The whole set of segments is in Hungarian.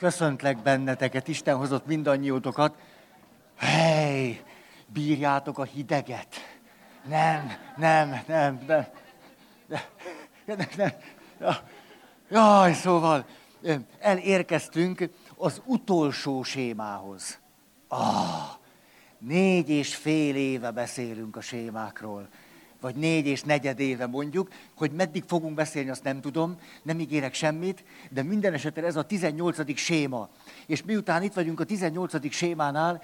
Köszöntlek benneteket, Isten hozott mindannyiótokat. Hely, bírjátok a hideget. Nem, nem, nem, nem. nem, nem, nem. Jaj, szóval elérkeztünk az utolsó sémához. Ah, négy és fél éve beszélünk a sémákról vagy négy és negyed éve mondjuk, hogy meddig fogunk beszélni, azt nem tudom, nem ígérek semmit, de minden esetre ez a 18. séma. És miután itt vagyunk a 18. sémánál,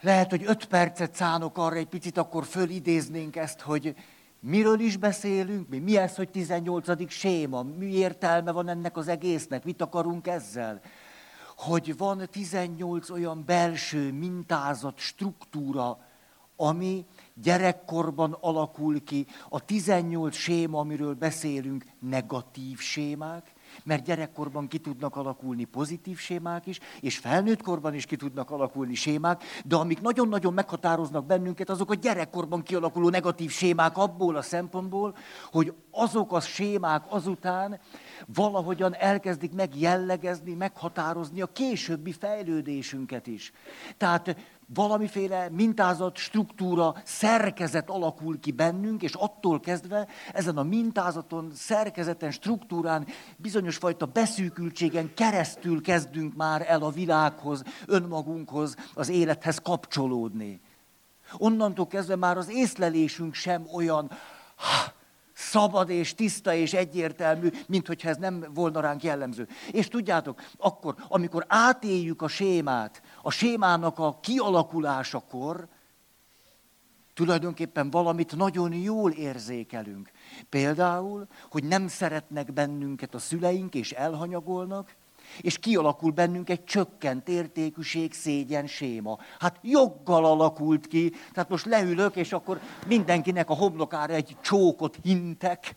lehet, hogy öt percet szánok arra, egy picit akkor fölidéznénk ezt, hogy miről is beszélünk, mi, mi ez, hogy 18. séma, mi értelme van ennek az egésznek, mit akarunk ezzel. Hogy van 18 olyan belső mintázat, struktúra, ami gyerekkorban alakul ki, a 18 séma, amiről beszélünk, negatív sémák, mert gyerekkorban ki tudnak alakulni pozitív sémák is, és felnőttkorban is ki tudnak alakulni sémák, de amik nagyon-nagyon meghatároznak bennünket, azok a gyerekkorban kialakuló negatív sémák abból a szempontból, hogy azok a sémák azután valahogyan elkezdik megjellegezni, meghatározni a későbbi fejlődésünket is. Tehát valamiféle mintázat, struktúra, szerkezet alakul ki bennünk, és attól kezdve ezen a mintázaton, szerkezeten, struktúrán, bizonyos fajta beszűkültségen keresztül kezdünk már el a világhoz, önmagunkhoz, az élethez kapcsolódni. Onnantól kezdve már az észlelésünk sem olyan, ha, szabad és tiszta és egyértelmű, mint hogyha ez nem volna ránk jellemző. És tudjátok, akkor, amikor átéljük a sémát, a sémának a kialakulásakor, tulajdonképpen valamit nagyon jól érzékelünk. Például, hogy nem szeretnek bennünket a szüleink, és elhanyagolnak, és kialakul bennünk egy csökkent értékűség, szégyen séma. Hát joggal alakult ki, tehát most leülök, és akkor mindenkinek a homlokára egy csókot hintek,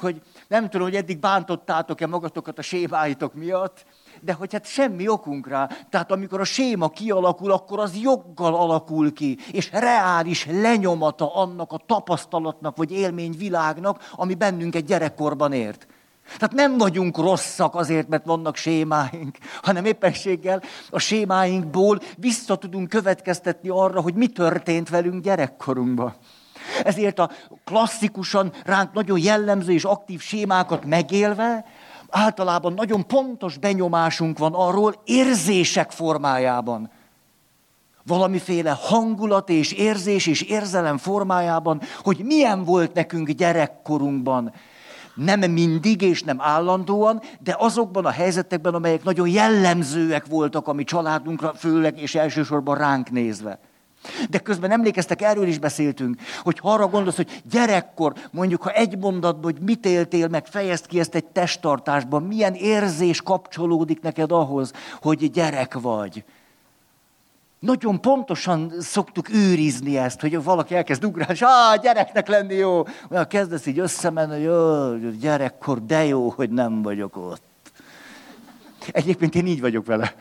hogy nem tudom, hogy eddig bántottátok-e magatokat a sémáitok miatt, de hogy hát semmi okunk rá. Tehát amikor a séma kialakul, akkor az joggal alakul ki, és reális lenyomata annak a tapasztalatnak vagy élményvilágnak, ami bennünket gyerekkorban ért. Tehát nem vagyunk rosszak azért, mert vannak sémáink, hanem éppenséggel a sémáinkból vissza tudunk következtetni arra, hogy mi történt velünk gyerekkorunkban. Ezért a klasszikusan ránk nagyon jellemző és aktív sémákat megélve, általában nagyon pontos benyomásunk van arról érzések formájában. Valamiféle hangulat és érzés és érzelem formájában, hogy milyen volt nekünk gyerekkorunkban, nem mindig és nem állandóan, de azokban a helyzetekben, amelyek nagyon jellemzőek voltak a mi családunkra, főleg és elsősorban ránk nézve. De közben emlékeztek, erről is beszéltünk, hogy ha arra gondolsz, hogy gyerekkor, mondjuk, ha egy mondatban, hogy mit éltél meg, fejezd ki ezt egy testtartásban, milyen érzés kapcsolódik neked ahhoz, hogy gyerek vagy. Nagyon pontosan szoktuk őrizni ezt, hogy valaki elkezd ugrálni, és ah, gyereknek lenni jó. Olyan kezdesz így összemenni, hogy gyerekkor, de jó, hogy nem vagyok ott. Egyébként én így vagyok vele.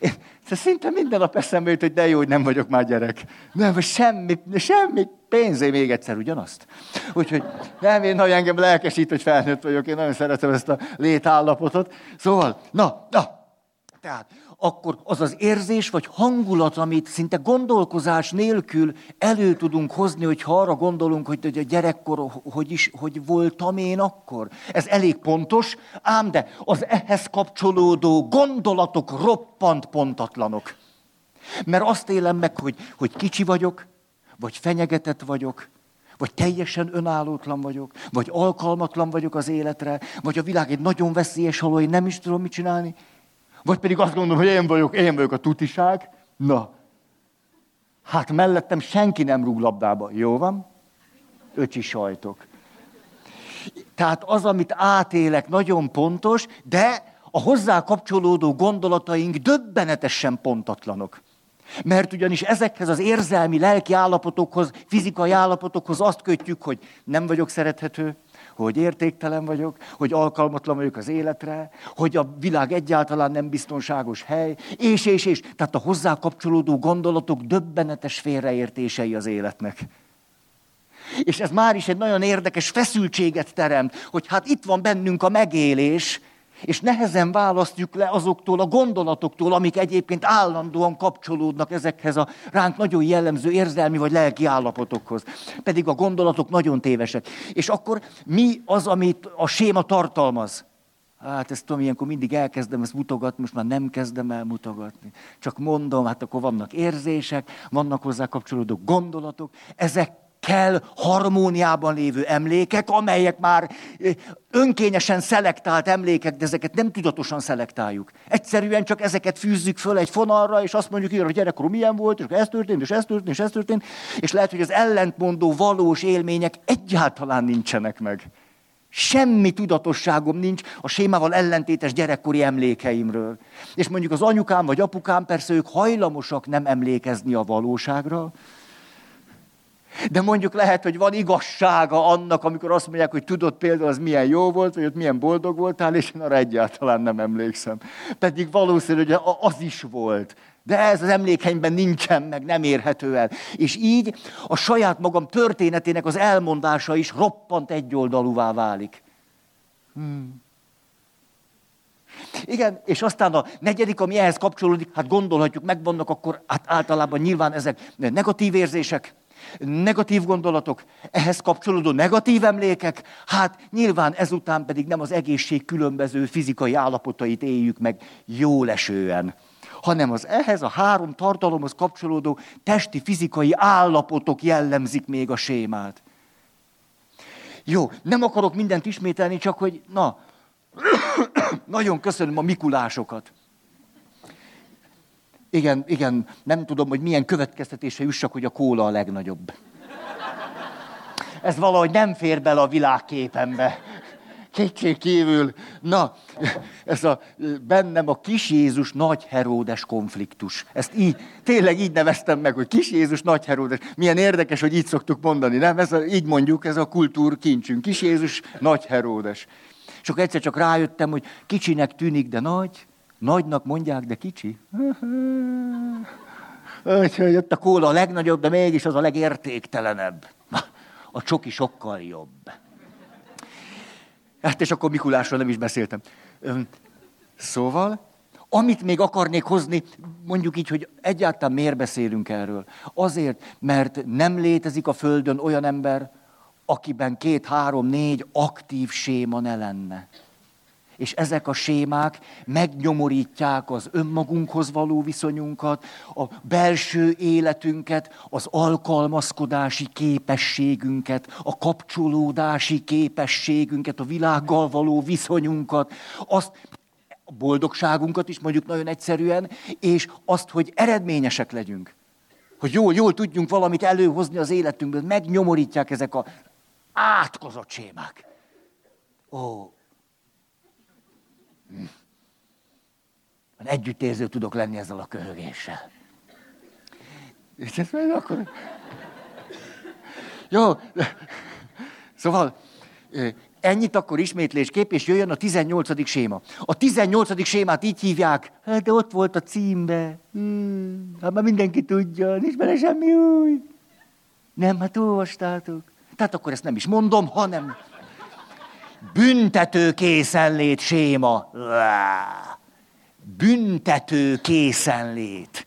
Én, szinte minden nap eszembe jut, hogy de jó, hogy nem vagyok már gyerek. Nem, semmi, semmi pénzé még egyszer ugyanazt. Úgyhogy nem, én nagyon engem lelkesít, hogy felnőtt vagyok, én nagyon szeretem ezt a létállapotot. Szóval, na, na, tehát akkor az az érzés vagy hangulat, amit szinte gondolkozás nélkül elő tudunk hozni, hogy ha arra gondolunk, hogy a gyerekkor, hogy is, hogy voltam én akkor. Ez elég pontos, ám de az ehhez kapcsolódó gondolatok roppant pontatlanok. Mert azt élem meg, hogy, hogy kicsi vagyok, vagy fenyegetett vagyok, vagy teljesen önállótlan vagyok, vagy alkalmatlan vagyok az életre, vagy a világ egy nagyon veszélyes haló, én nem is tudom mit csinálni. Vagy pedig azt gondolom, hogy én vagyok, én vagyok a tutiság. Na, hát mellettem senki nem rúg labdába. Jó van? Öcsi sajtok. Tehát az, amit átélek, nagyon pontos, de a hozzá kapcsolódó gondolataink döbbenetesen pontatlanok. Mert ugyanis ezekhez az érzelmi, lelki állapotokhoz, fizikai állapotokhoz azt kötjük, hogy nem vagyok szerethető, hogy értéktelen vagyok, hogy alkalmatlan vagyok az életre, hogy a világ egyáltalán nem biztonságos hely, és, és, és. Tehát a hozzá kapcsolódó gondolatok döbbenetes félreértései az életnek. És ez már is egy nagyon érdekes feszültséget teremt, hogy hát itt van bennünk a megélés, És nehezen választjuk le azoktól a gondolatoktól, amik egyébként állandóan kapcsolódnak ezekhez a ránk nagyon jellemző érzelmi vagy lelki állapotokhoz. Pedig a gondolatok nagyon tévesek. És akkor mi az, amit a séma tartalmaz? Hát ezt tudom, ilyenkor mindig elkezdem ezt mutogatni, most már nem kezdem el mutogatni. Csak mondom, hát akkor vannak érzések, vannak hozzá kapcsolódó gondolatok, ezek kell harmóniában lévő emlékek, amelyek már önkényesen szelektált emlékek, de ezeket nem tudatosan szelektáljuk. Egyszerűen csak ezeket fűzzük föl egy fonalra, és azt mondjuk, hogy gyerekkorom milyen volt, és ez történt, és ez történt, és ez történt, és lehet, hogy az ellentmondó valós élmények egyáltalán nincsenek meg. Semmi tudatosságom nincs a sémával ellentétes gyerekkori emlékeimről. És mondjuk az anyukám vagy apukám, persze ők hajlamosak nem emlékezni a valóságra, de mondjuk lehet, hogy van igazsága annak, amikor azt mondják, hogy tudod például, az milyen jó volt, vagy ott milyen boldog voltál, és én arra egyáltalán nem emlékszem. Pedig valószínű, hogy az is volt. De ez az emlékeimben nincsen meg, nem érhető el. És így a saját magam történetének az elmondása is roppant egyoldalúvá válik. Hmm. Igen, és aztán a negyedik, ami ehhez kapcsolódik, hát gondolhatjuk, megvannak akkor hát általában nyilván ezek negatív érzések, negatív gondolatok, ehhez kapcsolódó negatív emlékek, hát nyilván ezután pedig nem az egészség különböző fizikai állapotait éljük meg jólesően, hanem az ehhez a három tartalomhoz kapcsolódó testi fizikai állapotok jellemzik még a sémát. Jó, nem akarok mindent ismételni, csak hogy na, nagyon köszönöm a mikulásokat. Igen, igen, nem tudom, hogy milyen következtetése jussak, hogy a kóla a legnagyobb. Ez valahogy nem fér bele a világképembe. Kétség kívül. Na, ez a bennem a kis Jézus nagy Heródes konfliktus. Ezt így, tényleg így neveztem meg, hogy kis Jézus nagy Heródes. Milyen érdekes, hogy így szoktuk mondani, nem? Ez a, így mondjuk, ez a kultúr kincsünk. Kis Jézus nagy Heródes. És akkor egyszer csak rájöttem, hogy kicsinek tűnik, de nagy. Nagynak mondják, de kicsi. Úgyhogy ott a kóla a legnagyobb, de mégis az a legértéktelenebb. A csoki sokkal jobb. Hát és akkor Mikulásról nem is beszéltem. Szóval, amit még akarnék hozni, mondjuk így, hogy egyáltalán miért beszélünk erről. Azért, mert nem létezik a Földön olyan ember, akiben két, három, négy aktív séma ne lenne és ezek a sémák megnyomorítják az önmagunkhoz való viszonyunkat, a belső életünket, az alkalmazkodási képességünket, a kapcsolódási képességünket, a világgal való viszonyunkat, azt a boldogságunkat is mondjuk nagyon egyszerűen, és azt, hogy eredményesek legyünk. Hogy jól, jól tudjunk valamit előhozni az életünkből, megnyomorítják ezek a átkozott sémák. Ó, Együttérző tudok lenni ezzel a köhögéssel. És ezt majd akkor... Jó, szóval ennyit akkor ismétlésképp, és jöjjön a 18. séma. A 18. sémát így hívják, hát de ott volt a címbe. Hmm, hát már mindenki tudja, nincs bele semmi új. Nem, hát olvastátok. Tehát akkor ezt nem is mondom, hanem büntető készenlét séma. Büntető készenlét.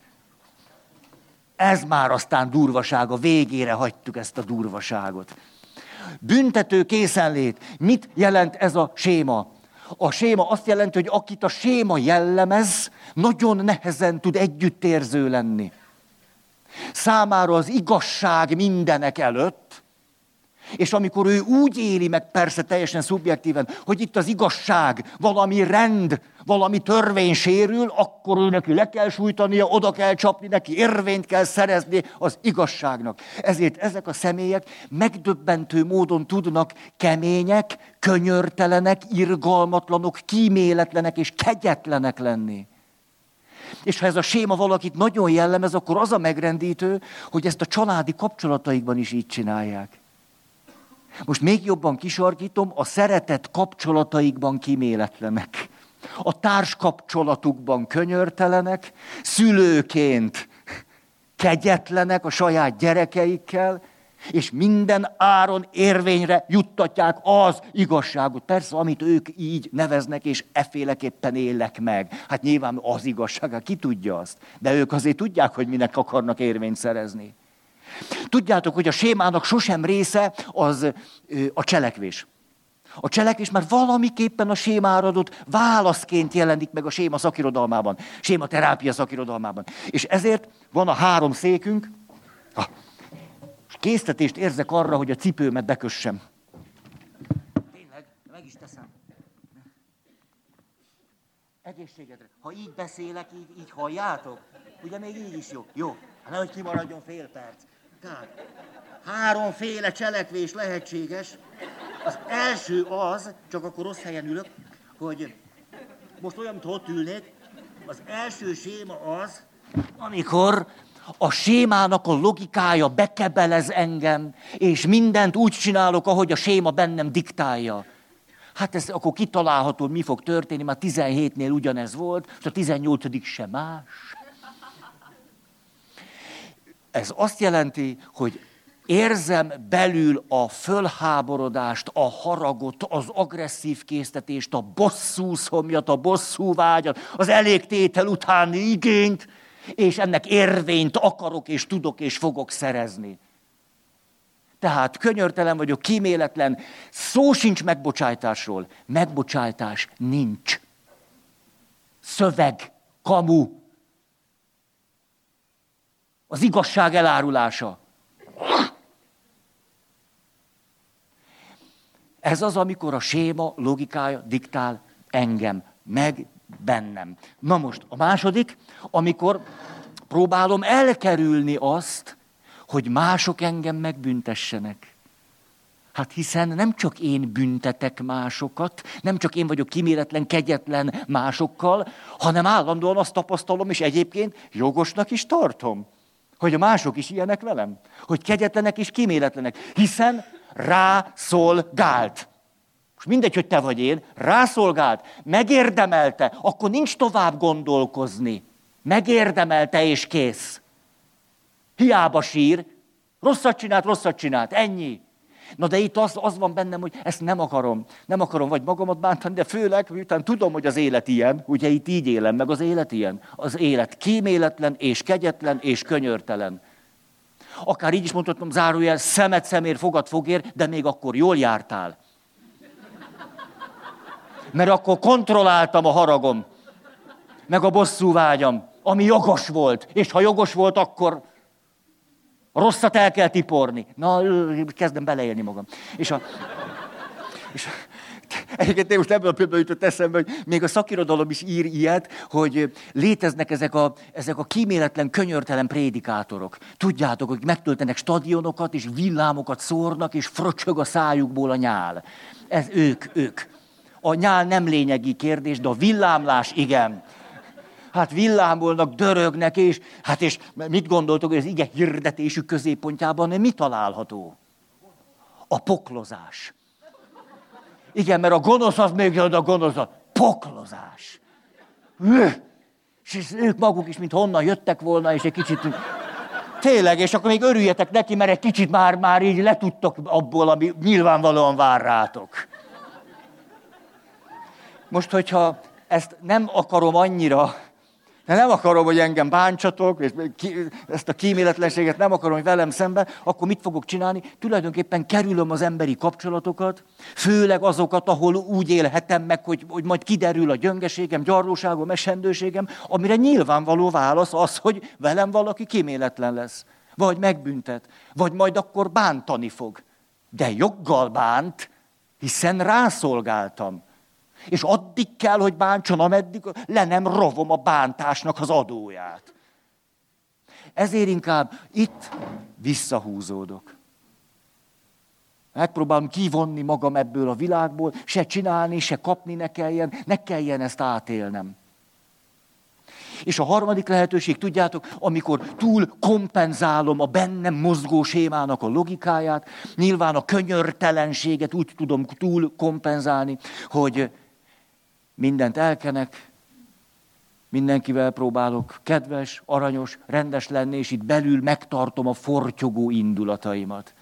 Ez már aztán durvaság, a végére hagytuk ezt a durvaságot. Büntető készenlét. Mit jelent ez a séma? A séma azt jelenti, hogy akit a séma jellemez, nagyon nehezen tud együttérző lenni. Számára az igazság mindenek előtt, és amikor ő úgy éli meg, persze teljesen szubjektíven, hogy itt az igazság, valami rend, valami törvény sérül, akkor ő neki le kell sújtania, oda kell csapni neki, érvényt kell szerezni az igazságnak. Ezért ezek a személyek megdöbbentő módon tudnak kemények, könyörtelenek, irgalmatlanok, kíméletlenek és kegyetlenek lenni. És ha ez a séma valakit nagyon jellemez, akkor az a megrendítő, hogy ezt a családi kapcsolataikban is így csinálják. Most még jobban kisarkítom, a szeretet kapcsolataikban kiméletlenek. A társkapcsolatukban könyörtelenek, szülőként kegyetlenek a saját gyerekeikkel, És minden áron érvényre juttatják az igazságot. Persze, amit ők így neveznek, és efféleképpen élek meg. Hát nyilván az igazság, hát ki tudja azt. De ők azért tudják, hogy minek akarnak érvényt szerezni. Tudjátok, hogy a sémának sosem része az a cselekvés. A cselekvés már valamiképpen a sémára adott válaszként jelenik meg a séma szakirodalmában, séma terápia szakirodalmában. És ezért van a három székünk, és késztetést érzek arra, hogy a cipőmet bekössem. Tényleg, meg is teszem. Egészségedre. Ha így beszélek, így, így halljátok? Ugye még így is jó? Jó. Hát nehogy kimaradjon fél perc. Tehát háromféle cselekvés lehetséges. Az első az, csak akkor rossz helyen ülök, hogy most olyan, mint ott ülnék, az első séma az, amikor a sémának a logikája bekebelez engem, és mindent úgy csinálok, ahogy a séma bennem diktálja. Hát ez akkor kitalálható, mi fog történni, már 17-nél ugyanez volt, és a 18 sem más. Ez azt jelenti, hogy érzem belül a fölháborodást, a haragot, az agresszív késztetést, a bosszú szomjat, a bosszú vágyat, az elégtétel utáni igényt, és ennek érvényt akarok, és tudok, és fogok szerezni. Tehát könyörtelen vagyok, kíméletlen, szó sincs megbocsájtásról. Megbocsájtás nincs. Szöveg, kamu. Az igazság elárulása. Ez az, amikor a séma logikája diktál engem, meg bennem. Na most a második, amikor próbálom elkerülni azt, hogy mások engem megbüntessenek. Hát hiszen nem csak én büntetek másokat, nem csak én vagyok kiméletlen, kegyetlen másokkal, hanem állandóan azt tapasztalom, és egyébként jogosnak is tartom, hogy a mások is ilyenek velem, hogy kegyetlenek és kiméletlenek, hiszen rászolgált. És mindegy, hogy te vagy én, rászolgált, megérdemelte, akkor nincs tovább gondolkozni. Megérdemelte és kész. Hiába sír, rosszat csinált, rosszat csinált, ennyi. Na de itt az, az van bennem, hogy ezt nem akarom. Nem akarom vagy magamat bántani, de főleg, miután tudom, hogy az élet ilyen, ugye itt így élem meg, az élet ilyen. Az élet kíméletlen és kegyetlen és könyörtelen. Akár így is mondhatom, zárójel, szemet szemér, fogad fogér, de még akkor jól jártál. Mert akkor kontrolláltam a haragom, meg a bosszú vágyam, ami jogos volt. És ha jogos volt, akkor rosszat el kell tiporni. Na, kezdem beleélni magam. És a, és a, Egyébként én most ebből a pillanatban jutott eszembe, hogy még a szakirodalom is ír ilyet, hogy léteznek ezek a, ezek a kíméletlen, könyörtelen prédikátorok. Tudjátok, hogy megtöltenek stadionokat, és villámokat szórnak, és fröcsög a szájukból a nyál. Ez ők, ők. A nyál nem lényegi kérdés, de a villámlás igen. Hát villámolnak, dörögnek, és hát és mit gondoltok, hogy az ige hirdetésük középpontjában mi található? A poklozás. Igen, mert a gonosz az még a gonosz, a poklozás. És ők maguk is, mint honnan jöttek volna, és egy kicsit... Tényleg, és akkor még örüljetek neki, mert egy kicsit már, már így letudtok abból, ami nyilvánvalóan vár rátok. Most, hogyha ezt nem akarom annyira, de nem akarom, hogy engem bántsatok, és ezt a kíméletlenséget nem akarom, hogy velem szembe, akkor mit fogok csinálni? Tulajdonképpen kerülöm az emberi kapcsolatokat, főleg azokat, ahol úgy élhetem meg, hogy, hogy majd kiderül a gyöngeségem, gyarlóságom, esendőségem, amire nyilvánvaló válasz az, hogy velem valaki kíméletlen lesz. Vagy megbüntet, vagy majd akkor bántani fog. De joggal bánt, hiszen rászolgáltam. És addig kell, hogy bántson, ameddig le nem rovom a bántásnak az adóját. Ezért inkább itt visszahúzódok. Megpróbálom kivonni magam ebből a világból, se csinálni, se kapni ne kelljen, ne kelljen ezt átélnem. És a harmadik lehetőség, tudjátok, amikor túl kompenzálom a bennem mozgó sémának a logikáját, nyilván a könyörtelenséget úgy tudom túl kompenzálni, hogy mindent elkenek, mindenkivel próbálok kedves, aranyos, rendes lenni, és itt belül megtartom a fortyogó indulataimat.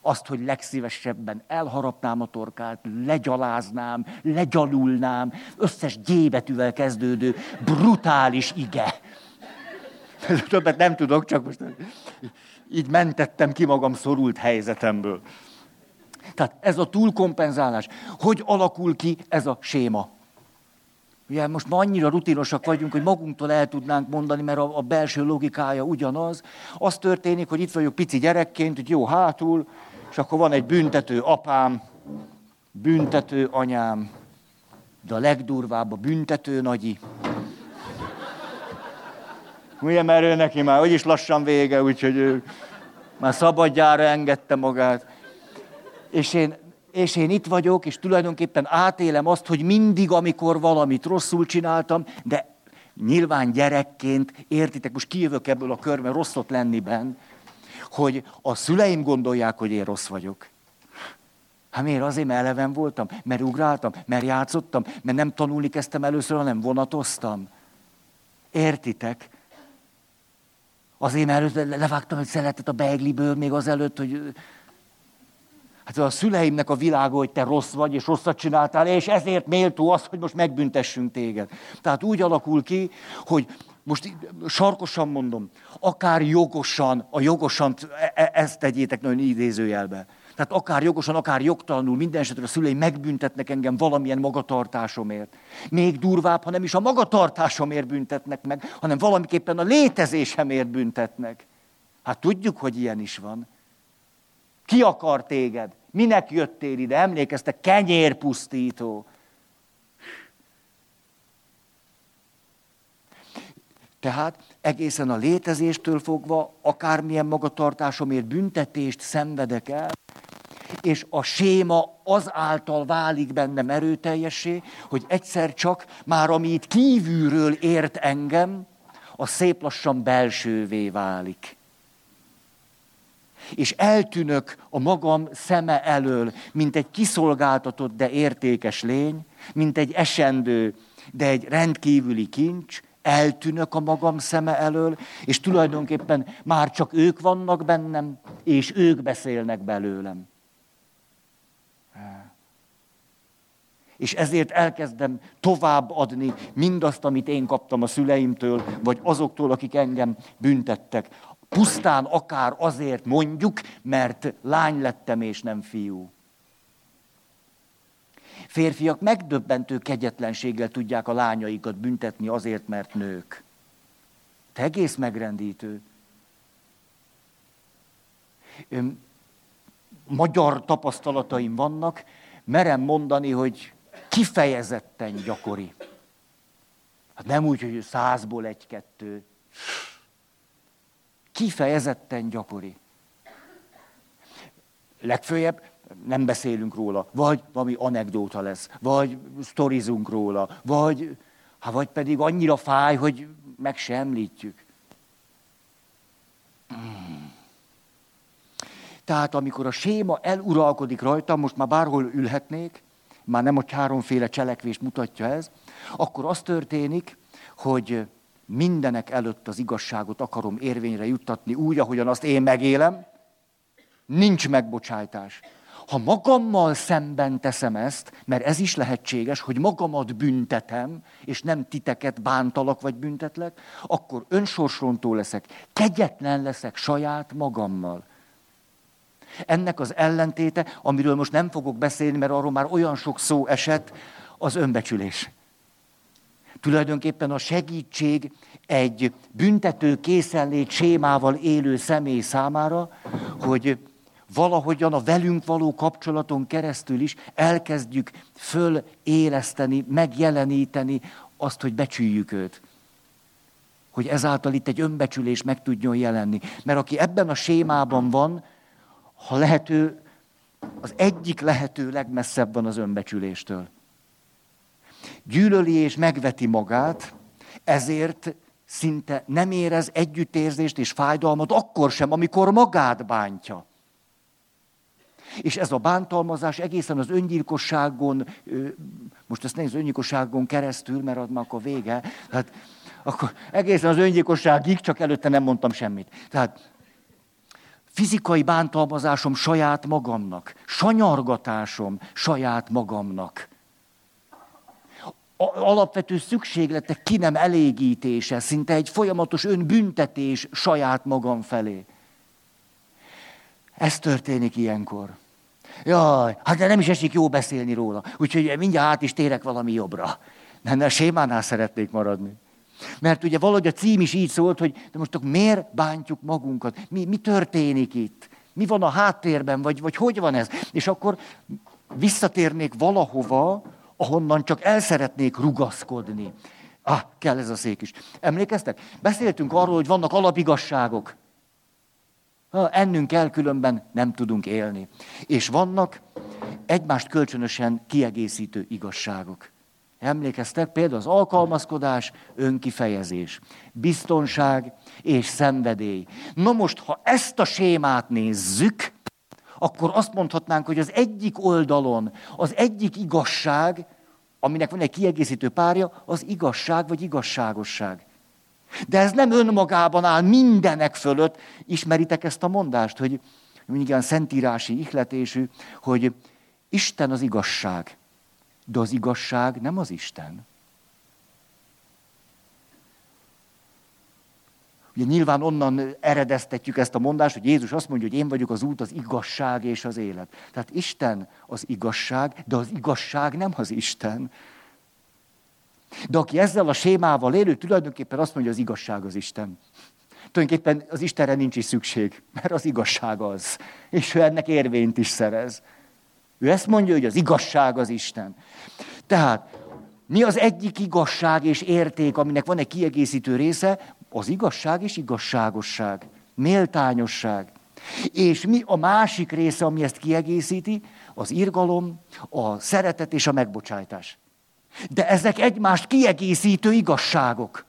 azt, hogy legszívesebben elharapnám a torkát, legyaláznám, legyalulnám, összes gyébetűvel kezdődő brutális ige. Többet nem tudok, csak most így mentettem ki magam szorult helyzetemből. Tehát ez a túlkompenzálás. Hogy alakul ki ez a séma? Ugye most ma annyira rutinosak vagyunk, hogy magunktól el tudnánk mondani, mert a, a belső logikája ugyanaz. Az történik, hogy itt vagyok pici gyerekként, hogy jó hátul, és akkor van egy büntető apám, büntető anyám, de a legdurvább a büntető nagyi. Ugye, mert ő neki már úgyis lassan vége, úgyhogy ő már szabadjára engedte magát. És én és én itt vagyok, és tulajdonképpen átélem azt, hogy mindig, amikor valamit rosszul csináltam, de nyilván gyerekként, értitek, most kijövök ebből a körben rosszot lenniben, hogy a szüleim gondolják, hogy én rossz vagyok. Hát miért? Azért, mert eleven voltam, mert ugráltam, mert játszottam, mert nem tanulni kezdtem először, hanem vonatoztam. Értitek? Azért, mert levágtam egy szeletet a beigliből még azelőtt, hogy Hát a szüleimnek a világa, hogy te rossz vagy, és rosszat csináltál, és ezért méltó az, hogy most megbüntessünk téged. Tehát úgy alakul ki, hogy most sarkosan mondom, akár jogosan, a jogosan, e, e, ezt tegyétek nagyon idézőjelbe. Tehát akár jogosan, akár jogtalanul, minden esetre a szüleim megbüntetnek engem valamilyen magatartásomért. Még durvább, ha nem is a magatartásomért büntetnek meg, hanem valamiképpen a létezésemért büntetnek. Hát tudjuk, hogy ilyen is van. Ki akar téged? Minek jöttél ide? Emlékeztek, kenyérpusztító. Tehát egészen a létezéstől fogva akármilyen magatartásomért büntetést szenvedek el, és a séma az által válik bennem erőteljessé, hogy egyszer csak már ami itt kívülről ért engem, a szép lassan belsővé válik és eltűnök a magam szeme elől, mint egy kiszolgáltatott, de értékes lény, mint egy esendő, de egy rendkívüli kincs, eltűnök a magam szeme elől, és tulajdonképpen már csak ők vannak bennem, és ők beszélnek belőlem. És ezért elkezdem tovább adni mindazt, amit én kaptam a szüleimtől, vagy azoktól, akik engem büntettek. Pusztán akár azért mondjuk, mert lány lettem és nem fiú. Férfiak megdöbbentő kegyetlenséggel tudják a lányaikat büntetni azért, mert nők. Te egész megrendítő. Magyar tapasztalataim vannak, merem mondani, hogy kifejezetten gyakori. Hát nem úgy, hogy százból egy-kettő, kifejezetten gyakori. Legfőjebb nem beszélünk róla, vagy valami anekdóta lesz, vagy sztorizunk róla, vagy, ha vagy pedig annyira fáj, hogy meg sem említjük. Tehát amikor a séma eluralkodik rajtam, most már bárhol ülhetnék, már nem a háromféle cselekvést mutatja ez, akkor az történik, hogy mindenek előtt az igazságot akarom érvényre juttatni úgy, ahogyan azt én megélem, nincs megbocsájtás. Ha magammal szemben teszem ezt, mert ez is lehetséges, hogy magamat büntetem, és nem titeket bántalak vagy büntetlek, akkor önsorsrontó leszek, kegyetlen leszek saját magammal. Ennek az ellentéte, amiről most nem fogok beszélni, mert arról már olyan sok szó esett, az önbecsülés. Tulajdonképpen a segítség egy büntető készenlét sémával élő személy számára, hogy valahogyan a velünk való kapcsolaton keresztül is elkezdjük föléleszteni, megjeleníteni azt, hogy becsüljük őt. Hogy ezáltal itt egy önbecsülés meg tudjon jelenni. Mert aki ebben a sémában van, ha lehető, az egyik lehető legmesszebb van az önbecsüléstől gyűlöli és megveti magát, ezért szinte nem érez együttérzést és fájdalmat akkor sem, amikor magát bántja. És ez a bántalmazás egészen az öngyilkosságon, most ezt nehéz öngyilkosságon keresztül, mert az már akkor vége, tehát akkor egészen az öngyilkosságig, csak előtte nem mondtam semmit. Tehát fizikai bántalmazásom saját magamnak, sanyargatásom saját magamnak. Alapvető szükségletek ki nem elégítése, szinte egy folyamatos önbüntetés saját magam felé. Ez történik ilyenkor. Jaj, hát de nem is esik jó beszélni róla. Úgyhogy mindjárt át is térek valami jobbra. Nem, a sémánál szeretnék maradni. Mert ugye valahogy a cím is így szólt, hogy de most akkor miért bántjuk magunkat? Mi, mi történik itt? Mi van a háttérben, vagy, vagy hogy van ez? És akkor visszatérnék valahova, ahonnan csak el szeretnék rugaszkodni. Ah, kell ez a szék is. Emlékeztek? Beszéltünk arról, hogy vannak alapigasságok. Ha ennünk kell, különben nem tudunk élni. És vannak egymást kölcsönösen kiegészítő igazságok. Emlékeztek például az alkalmazkodás, önkifejezés, biztonság és szenvedély. Na most, ha ezt a sémát nézzük, akkor azt mondhatnánk, hogy az egyik oldalon, az egyik igazság, aminek van egy kiegészítő párja, az igazság vagy igazságosság. De ez nem önmagában áll mindenek fölött. Ismeritek ezt a mondást, hogy mindig ilyen szentírási ihletésű, hogy Isten az igazság. De az igazság nem az Isten. Ugye nyilván onnan eredeztetjük ezt a mondást, hogy Jézus azt mondja, hogy én vagyok az út, az igazság és az élet. Tehát Isten az igazság, de az igazság nem az Isten. De aki ezzel a sémával élő, tulajdonképpen azt mondja, hogy az igazság az Isten. Tulajdonképpen az Istenre nincs is szükség, mert az igazság az. És ő ennek érvényt is szerez. Ő ezt mondja, hogy az igazság az Isten. Tehát mi az egyik igazság és érték, aminek van egy kiegészítő része? Az igazság és igazságosság, méltányosság. És mi a másik része, ami ezt kiegészíti? Az irgalom, a szeretet és a megbocsájtás. De ezek egymást kiegészítő igazságok.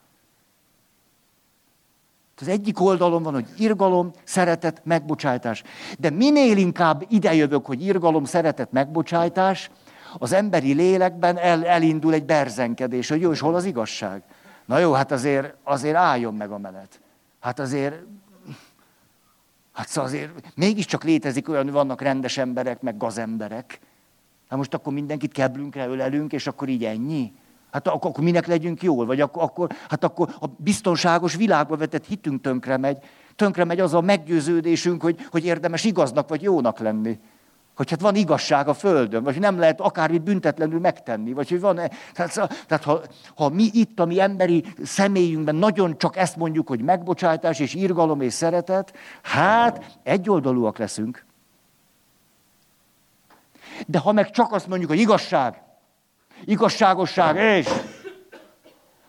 Az egyik oldalon van, hogy irgalom, szeretet, megbocsájtás. De minél inkább idejövök, hogy irgalom, szeretet, megbocsájtás, az emberi lélekben el, elindul egy berzenkedés, hogy jó, és hol az igazság? Na jó, hát azért, azért álljon meg a menet. Hát azért, hát szóval azért mégiscsak létezik olyan, hogy vannak rendes emberek, meg gazemberek. Hát most akkor mindenkit keblünkre ölelünk, és akkor így ennyi? Hát akkor, akkor minek legyünk jól? Vagy akkor, akkor, hát akkor a biztonságos világba vetett hitünk tönkre megy. Tönkre megy az a meggyőződésünk, hogy, hogy érdemes igaznak vagy jónak lenni. Hogy hát van igazság a Földön, vagy nem lehet akármit büntetlenül megtenni, vagy hogy van... Tehát, tehát ha, ha mi itt, a mi emberi személyünkben nagyon csak ezt mondjuk, hogy megbocsátás és irgalom és szeretet, hát egyoldalúak leszünk. De ha meg csak azt mondjuk, hogy igazság, igazságosság, és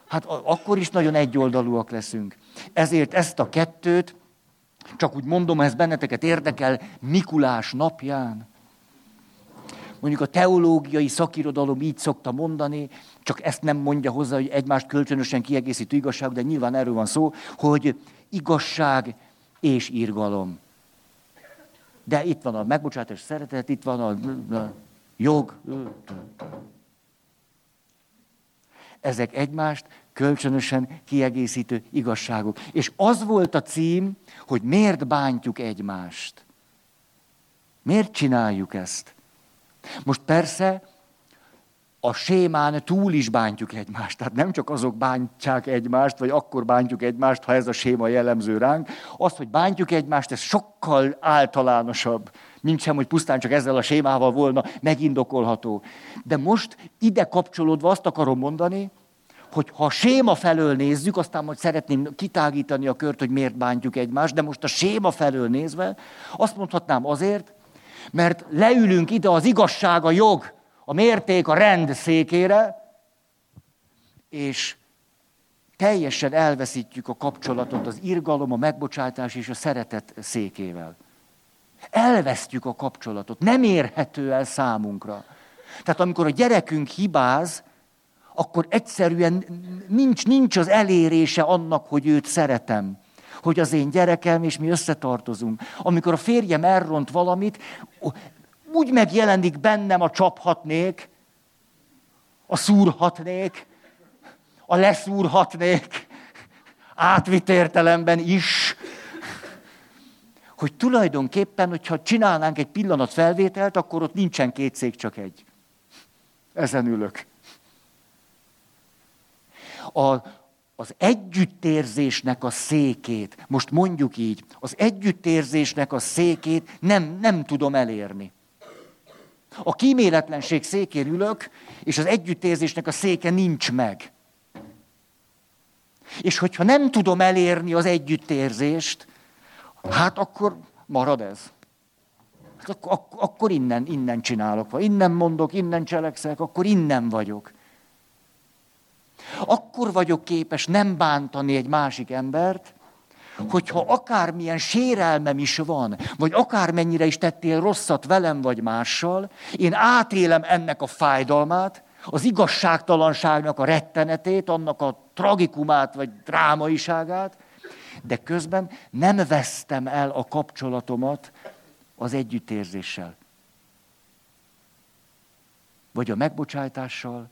hát akkor is nagyon egyoldalúak leszünk. Ezért ezt a kettőt, csak úgy mondom, ez benneteket érdekel, Mikulás napján, mondjuk a teológiai szakirodalom így szokta mondani, csak ezt nem mondja hozzá, hogy egymást kölcsönösen kiegészítő igazság, de nyilván erről van szó, hogy igazság és irgalom. De itt van a megbocsátás, szeretet, itt van a jog. Ezek egymást kölcsönösen kiegészítő igazságok. És az volt a cím, hogy miért bántjuk egymást. Miért csináljuk ezt? Most persze a sémán túl is bántjuk egymást. Tehát nem csak azok bántják egymást, vagy akkor bántjuk egymást, ha ez a séma jellemző ránk. Az, hogy bántjuk egymást, ez sokkal általánosabb, mint sem, hogy pusztán csak ezzel a sémával volna megindokolható. De most ide kapcsolódva azt akarom mondani, hogy ha a séma felől nézzük, aztán majd szeretném kitágítani a kört, hogy miért bántjuk egymást, de most a séma felől nézve, azt mondhatnám azért, mert leülünk ide az igazság, a jog, a mérték, a rend székére, és teljesen elveszítjük a kapcsolatot az irgalom, a megbocsátás és a szeretet székével. Elvesztjük a kapcsolatot, nem érhető el számunkra. Tehát amikor a gyerekünk hibáz, akkor egyszerűen nincs, nincs az elérése annak, hogy őt szeretem hogy az én gyerekem, és mi összetartozunk. Amikor a férjem elront valamit, úgy megjelenik bennem a csaphatnék, a szúrhatnék, a leszúrhatnék, átvitt értelemben is, hogy tulajdonképpen, hogyha csinálnánk egy pillanat felvételt, akkor ott nincsen két szék, csak egy. Ezen ülök. A, az együttérzésnek a székét, most mondjuk így, az együttérzésnek a székét nem, nem tudom elérni. A kíméletlenség székén ülök, és az együttérzésnek a széke nincs meg. És hogyha nem tudom elérni az együttérzést, hát akkor marad ez. Hát akkor, ak- akkor innen, innen csinálok, vagy innen mondok, innen cselekszek, akkor innen vagyok. Akkor vagyok képes nem bántani egy másik embert, hogyha akármilyen sérelmem is van, vagy akármennyire is tettél rosszat velem vagy mással, én átélem ennek a fájdalmát, az igazságtalanságnak a rettenetét, annak a tragikumát vagy drámaiságát, de közben nem vesztem el a kapcsolatomat az együttérzéssel. Vagy a megbocsájtással,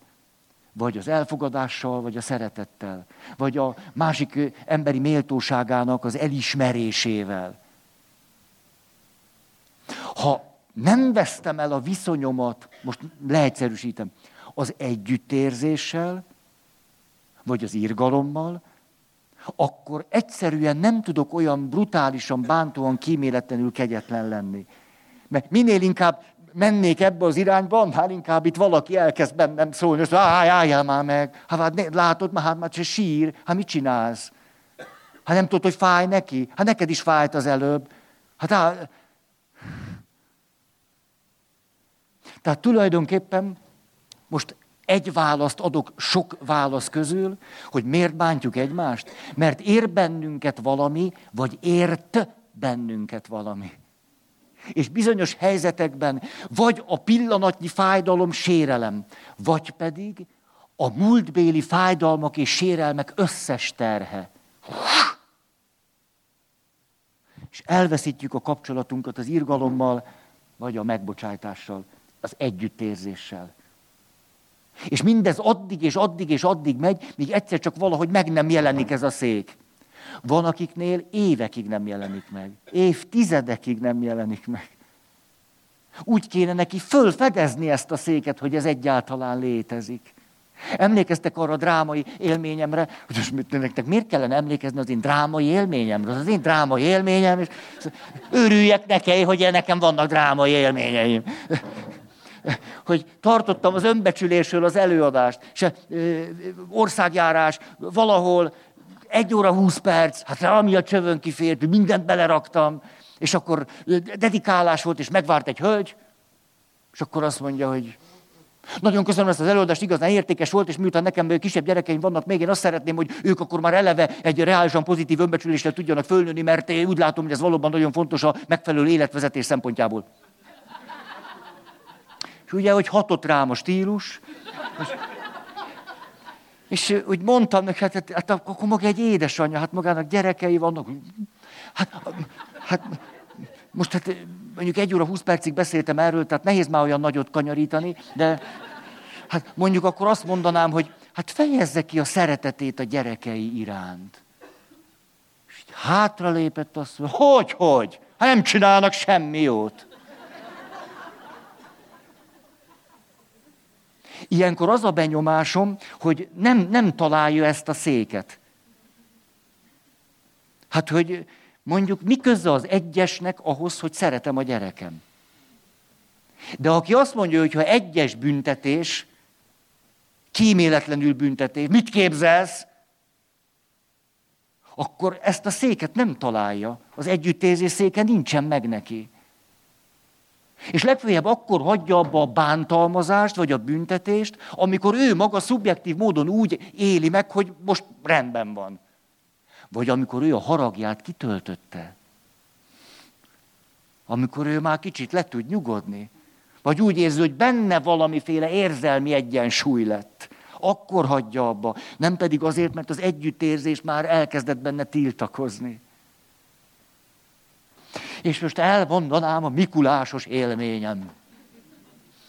vagy az elfogadással, vagy a szeretettel, vagy a másik emberi méltóságának az elismerésével. Ha nem vesztem el a viszonyomat, most leegyszerűsítem, az együttérzéssel, vagy az irgalommal, akkor egyszerűen nem tudok olyan brutálisan, bántóan, kíméletlenül kegyetlen lenni. Mert minél inkább mennék ebbe az irányba, annál inkább itt valaki elkezd bennem szólni, hogy állj, álljál már meg. Hát, hát látod, már, hát már se sír, hát mit csinálsz? Hát nem tudod, hogy fáj neki? Hát neked is fájt az előbb. Hát á... Tehát tulajdonképpen most egy választ adok sok válasz közül, hogy miért bántjuk egymást. Mert ér bennünket valami, vagy ért bennünket valami. És bizonyos helyzetekben vagy a pillanatnyi fájdalom sérelem, vagy pedig a múltbéli fájdalmak és sérelmek összes terhe. És elveszítjük a kapcsolatunkat az irgalommal, vagy a megbocsájtással, az együttérzéssel. És mindez addig és addig és addig megy, míg egyszer csak valahogy meg nem jelenik ez a szék. Van, akiknél évekig nem jelenik meg. Évtizedekig nem jelenik meg. Úgy kéne neki fölfedezni ezt a széket, hogy ez egyáltalán létezik. Emlékeztek arra a drámai élményemre, hogy nektek miért kellene emlékezni az én drámai élményemre? Az az én drámai élményem, és örüljek neki, hogy nekem vannak drámai élményeim. Hogy tartottam az önbecsülésről az előadást, és országjárás valahol egy óra húsz perc, hát ami a csövön kifért, mindent beleraktam, és akkor dedikálás volt, és megvárt egy hölgy, és akkor azt mondja, hogy nagyon köszönöm ezt az előadást, igazán értékes volt, és miután nekem kisebb gyerekeim vannak még, én azt szeretném, hogy ők akkor már eleve egy reálisan pozitív önbecsüléssel tudjanak fölnőni, mert én úgy látom, hogy ez valóban nagyon fontos a megfelelő életvezetés szempontjából. És ugye, hogy hatott rám a stílus, és és úgy mondtam neki, hát, hát, hát akkor maga egy édesanyja, hát magának gyerekei vannak. Hát, hát most hát mondjuk egy óra húsz percig beszéltem erről, tehát nehéz már olyan nagyot kanyarítani, de hát mondjuk akkor azt mondanám, hogy hát fejezze ki a szeretetét a gyerekei iránt. És hátra lépett azt mondja, hogy, hogy? Hát nem csinálnak semmi jót. Ilyenkor az a benyomásom, hogy nem, nem találja ezt a széket. Hát, hogy mondjuk mi köze az egyesnek ahhoz, hogy szeretem a gyerekem? De aki azt mondja, hogy ha egyes büntetés, kíméletlenül büntetés, mit képzelsz? Akkor ezt a széket nem találja. Az együttérzés széke nincsen meg neki. És legfeljebb akkor hagyja abba a bántalmazást, vagy a büntetést, amikor ő maga szubjektív módon úgy éli meg, hogy most rendben van. Vagy amikor ő a haragját kitöltötte. Amikor ő már kicsit le tud nyugodni. Vagy úgy érzi, hogy benne valamiféle érzelmi egyensúly lett. Akkor hagyja abba. Nem pedig azért, mert az együttérzés már elkezdett benne tiltakozni. És most elmondanám a Mikulásos élményem.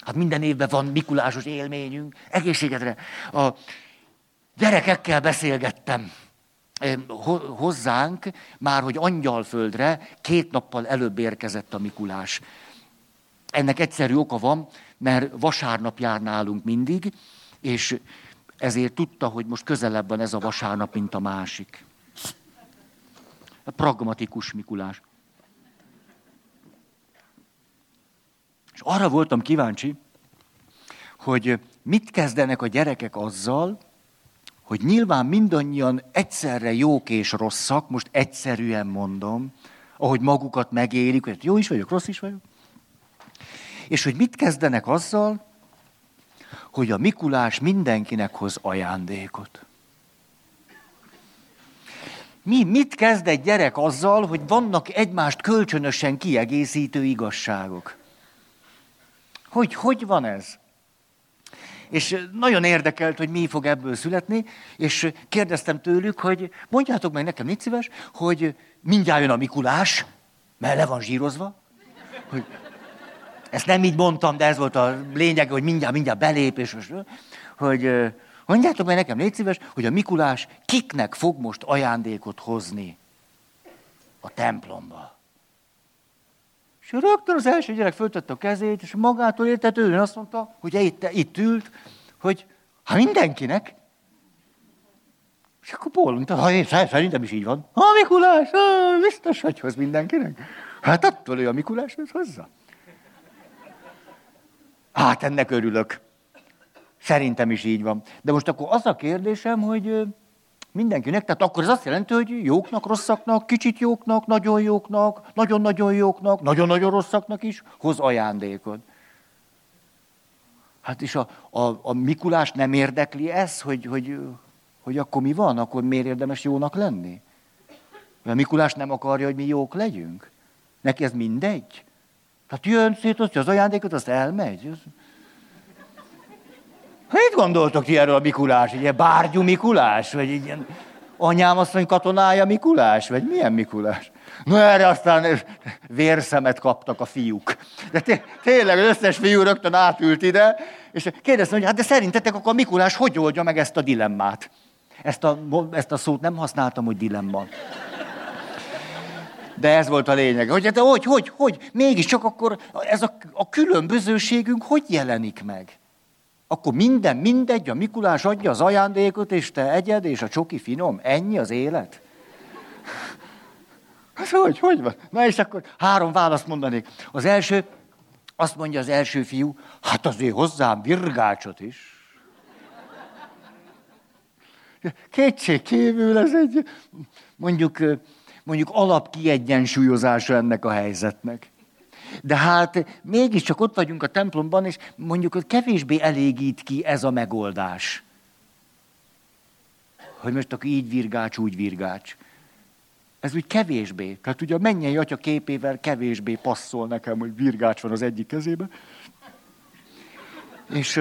Hát minden évben van Mikulásos élményünk. Egészségedre. A gyerekekkel beszélgettem. hozzánk, már hogy Angyalföldre két nappal előbb érkezett a Mikulás. Ennek egyszerű oka van, mert vasárnap jár nálunk mindig, és ezért tudta, hogy most közelebb van ez a vasárnap, mint a másik. A pragmatikus Mikulás. És arra voltam kíváncsi, hogy mit kezdenek a gyerekek azzal, hogy nyilván mindannyian egyszerre jók és rosszak, most egyszerűen mondom, ahogy magukat megélik, hogy jó is vagyok, rossz is vagyok. És hogy mit kezdenek azzal, hogy a Mikulás mindenkinek hoz ajándékot. Mi, mit kezd egy gyerek azzal, hogy vannak egymást kölcsönösen kiegészítő igazságok? Hogy, hogy van ez? És nagyon érdekelt, hogy mi fog ebből születni, és kérdeztem tőlük, hogy mondjátok meg nekem, négy szíves, hogy mindjárt jön a Mikulás, mert le van zsírozva, hogy ezt nem így mondtam, de ez volt a lényeg, hogy mindjárt, mindjárt belép, és most, hogy mondjátok meg nekem, légy szíves, hogy a Mikulás kiknek fog most ajándékot hozni a templomba. És rögtön az első gyerek föltette a kezét, és magától értetődően azt mondta, hogy itt, itt ült, hogy hát mindenkinek. És akkor bólunk, ha én szerintem is így van. A Mikulás, ha, biztos, hogy hoz mindenkinek. Hát attól ő a Mikulás hoz hozzá. Hát ennek örülök. Szerintem is így van. De most akkor az a kérdésem, hogy mindenkinek, tehát akkor ez azt jelenti, hogy jóknak, rosszaknak, kicsit jóknak, nagyon jóknak, nagyon-nagyon jóknak, nagyon-nagyon rosszaknak is hoz ajándékot. Hát és a, a, a Mikulás nem érdekli ez, hogy, hogy, hogy akkor mi van, akkor miért érdemes jónak lenni? A Mikulás nem akarja, hogy mi jók legyünk. Neki ez mindegy. Tehát jön, szétosztja az ajándékot, azt elmegy. Mit gondoltok ti erről a Mikulás? Egy ilyen bárgyú Mikulás? Vagy egy ilyen anyám asszony katonája Mikulás? Vagy milyen Mikulás? Na erre aztán vérszemet kaptak a fiúk. De té- tényleg az összes fiú rögtön átült ide, és kérdeztem, hogy hát de szerintetek akkor Mikulás hogy oldja meg ezt a dilemmát? Ezt a, ezt a szót nem használtam, hogy dilemma. De ez volt a lényeg. Hogy, de hogy, hogy, hogy, mégiscsak akkor ez a, a különbözőségünk hogy jelenik meg? Akkor minden mindegy, a Mikulás adja az ajándékot, és te egyed, és a csoki finom. Ennyi az élet? Hát hogy, hogy van? Na és akkor három választ mondanék. Az első, azt mondja az első fiú, hát azért hozzám virgácsot is. Kétség kívül ez egy, mondjuk, mondjuk alapkiegyensúlyozása ennek a helyzetnek. De hát mégiscsak ott vagyunk a templomban, és mondjuk hogy kevésbé elégít ki ez a megoldás. Hogy most akkor így virgács, úgy virgács. Ez úgy kevésbé. Tehát ugye a mennyei atya képével kevésbé passzol nekem, hogy virgács van az egyik kezébe. És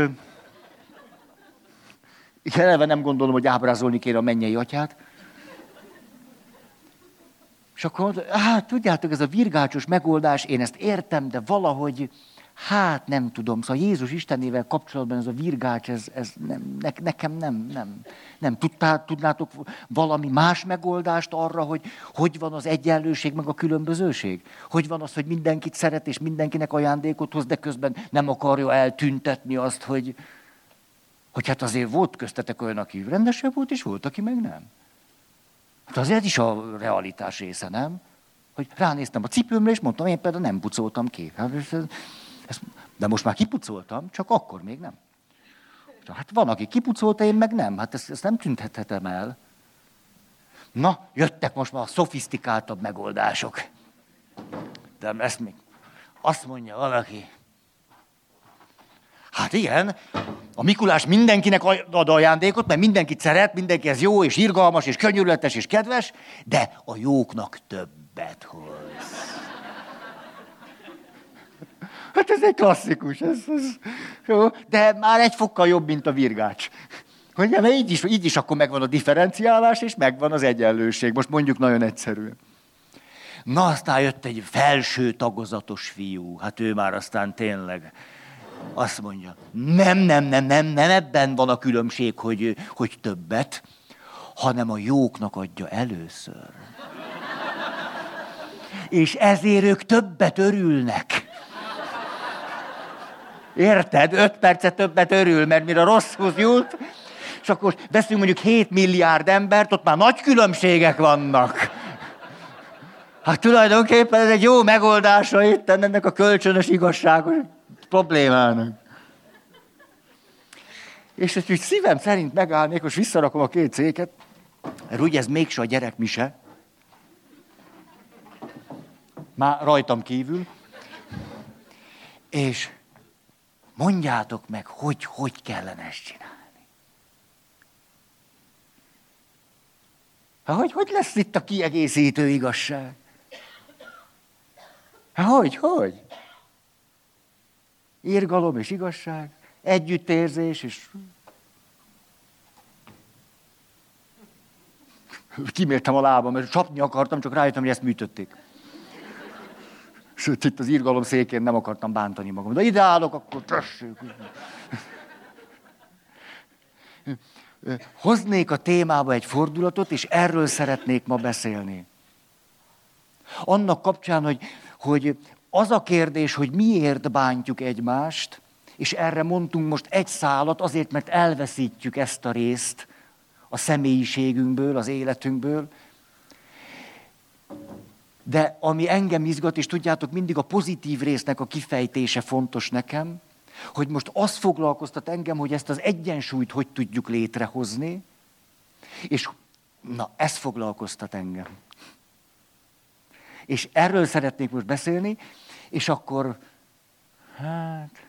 eleve nem gondolom, hogy ábrázolni kéne a mennyei atyát. És akkor hát tudjátok, ez a virgácsos megoldás, én ezt értem, de valahogy, hát nem tudom, szóval Jézus Istenével kapcsolatban ez a virgács, ez, ez nem, ne, nekem nem, nem. Nem Tudtá, tudnátok valami más megoldást arra, hogy hogy van az egyenlőség, meg a különbözőség? Hogy van az, hogy mindenkit szeret, és mindenkinek ajándékot hoz, de közben nem akarja eltüntetni azt, hogy, hogy hát azért volt köztetek olyan, aki rendesebb volt, és volt, aki meg nem. Hát azért is a realitás része, nem? Hogy ránéztem a cipőmre, és mondtam, én például nem pucoltam ki. Hát, de most már kipucoltam, csak akkor még nem. Hát van, aki kipucolta, én meg nem. Hát ezt, ezt nem tüntethetem el. Na, jöttek most már a szofisztikáltabb megoldások. De ezt még azt mondja valaki, Hát igen, a Mikulás mindenkinek ad ajándékot, mert mindenkit szeret, mindenki ez jó és irgalmas és könyörületes és kedves, de a jóknak többet hoz. Hát ez egy klasszikus, ez, ez jó, de már egy fokkal jobb, mint a virgács. Hogy mert így is, így is akkor megvan a differenciálás, és megvan az egyenlőség. Most mondjuk nagyon egyszerűen. Na, aztán jött egy felső tagozatos fiú. Hát ő már aztán tényleg azt mondja, nem, nem, nem, nem, nem ebben van a különbség, hogy, hogy többet, hanem a jóknak adja először. És ezért ők többet örülnek. Érted? Öt percet többet örül, mert mire rosszhoz jut, és akkor veszünk mondjuk 7 milliárd embert, ott már nagy különbségek vannak. Hát tulajdonképpen ez egy jó megoldása itt ennek a kölcsönös igazságos problémának. És hogy szívem szerint megállnék, most visszarakom a két széket, mert ugye ez mégse a gyerekmise, már rajtam kívül, és mondjátok meg, hogy hogy kellene ezt csinálni. Ha, hogy, hogy lesz itt a kiegészítő igazság? Ha, hogy, hogy? Írgalom és igazság, együttérzés és... Kimértem a lábam, mert csapni akartam, csak rájöttem, hogy ezt műtötték. Sőt, itt az írgalom székén nem akartam bántani magam. De ide állok, akkor tessék. Hoznék a témába egy fordulatot, és erről szeretnék ma beszélni. Annak kapcsán, hogy, hogy az a kérdés, hogy miért bántjuk egymást, és erre mondtunk most egy szálat, azért, mert elveszítjük ezt a részt a személyiségünkből, az életünkből, de ami engem izgat, és tudjátok, mindig a pozitív résznek a kifejtése fontos nekem, hogy most az foglalkoztat engem, hogy ezt az egyensúlyt hogy tudjuk létrehozni, és na, ez foglalkoztat engem. És erről szeretnék most beszélni, és akkor, hát,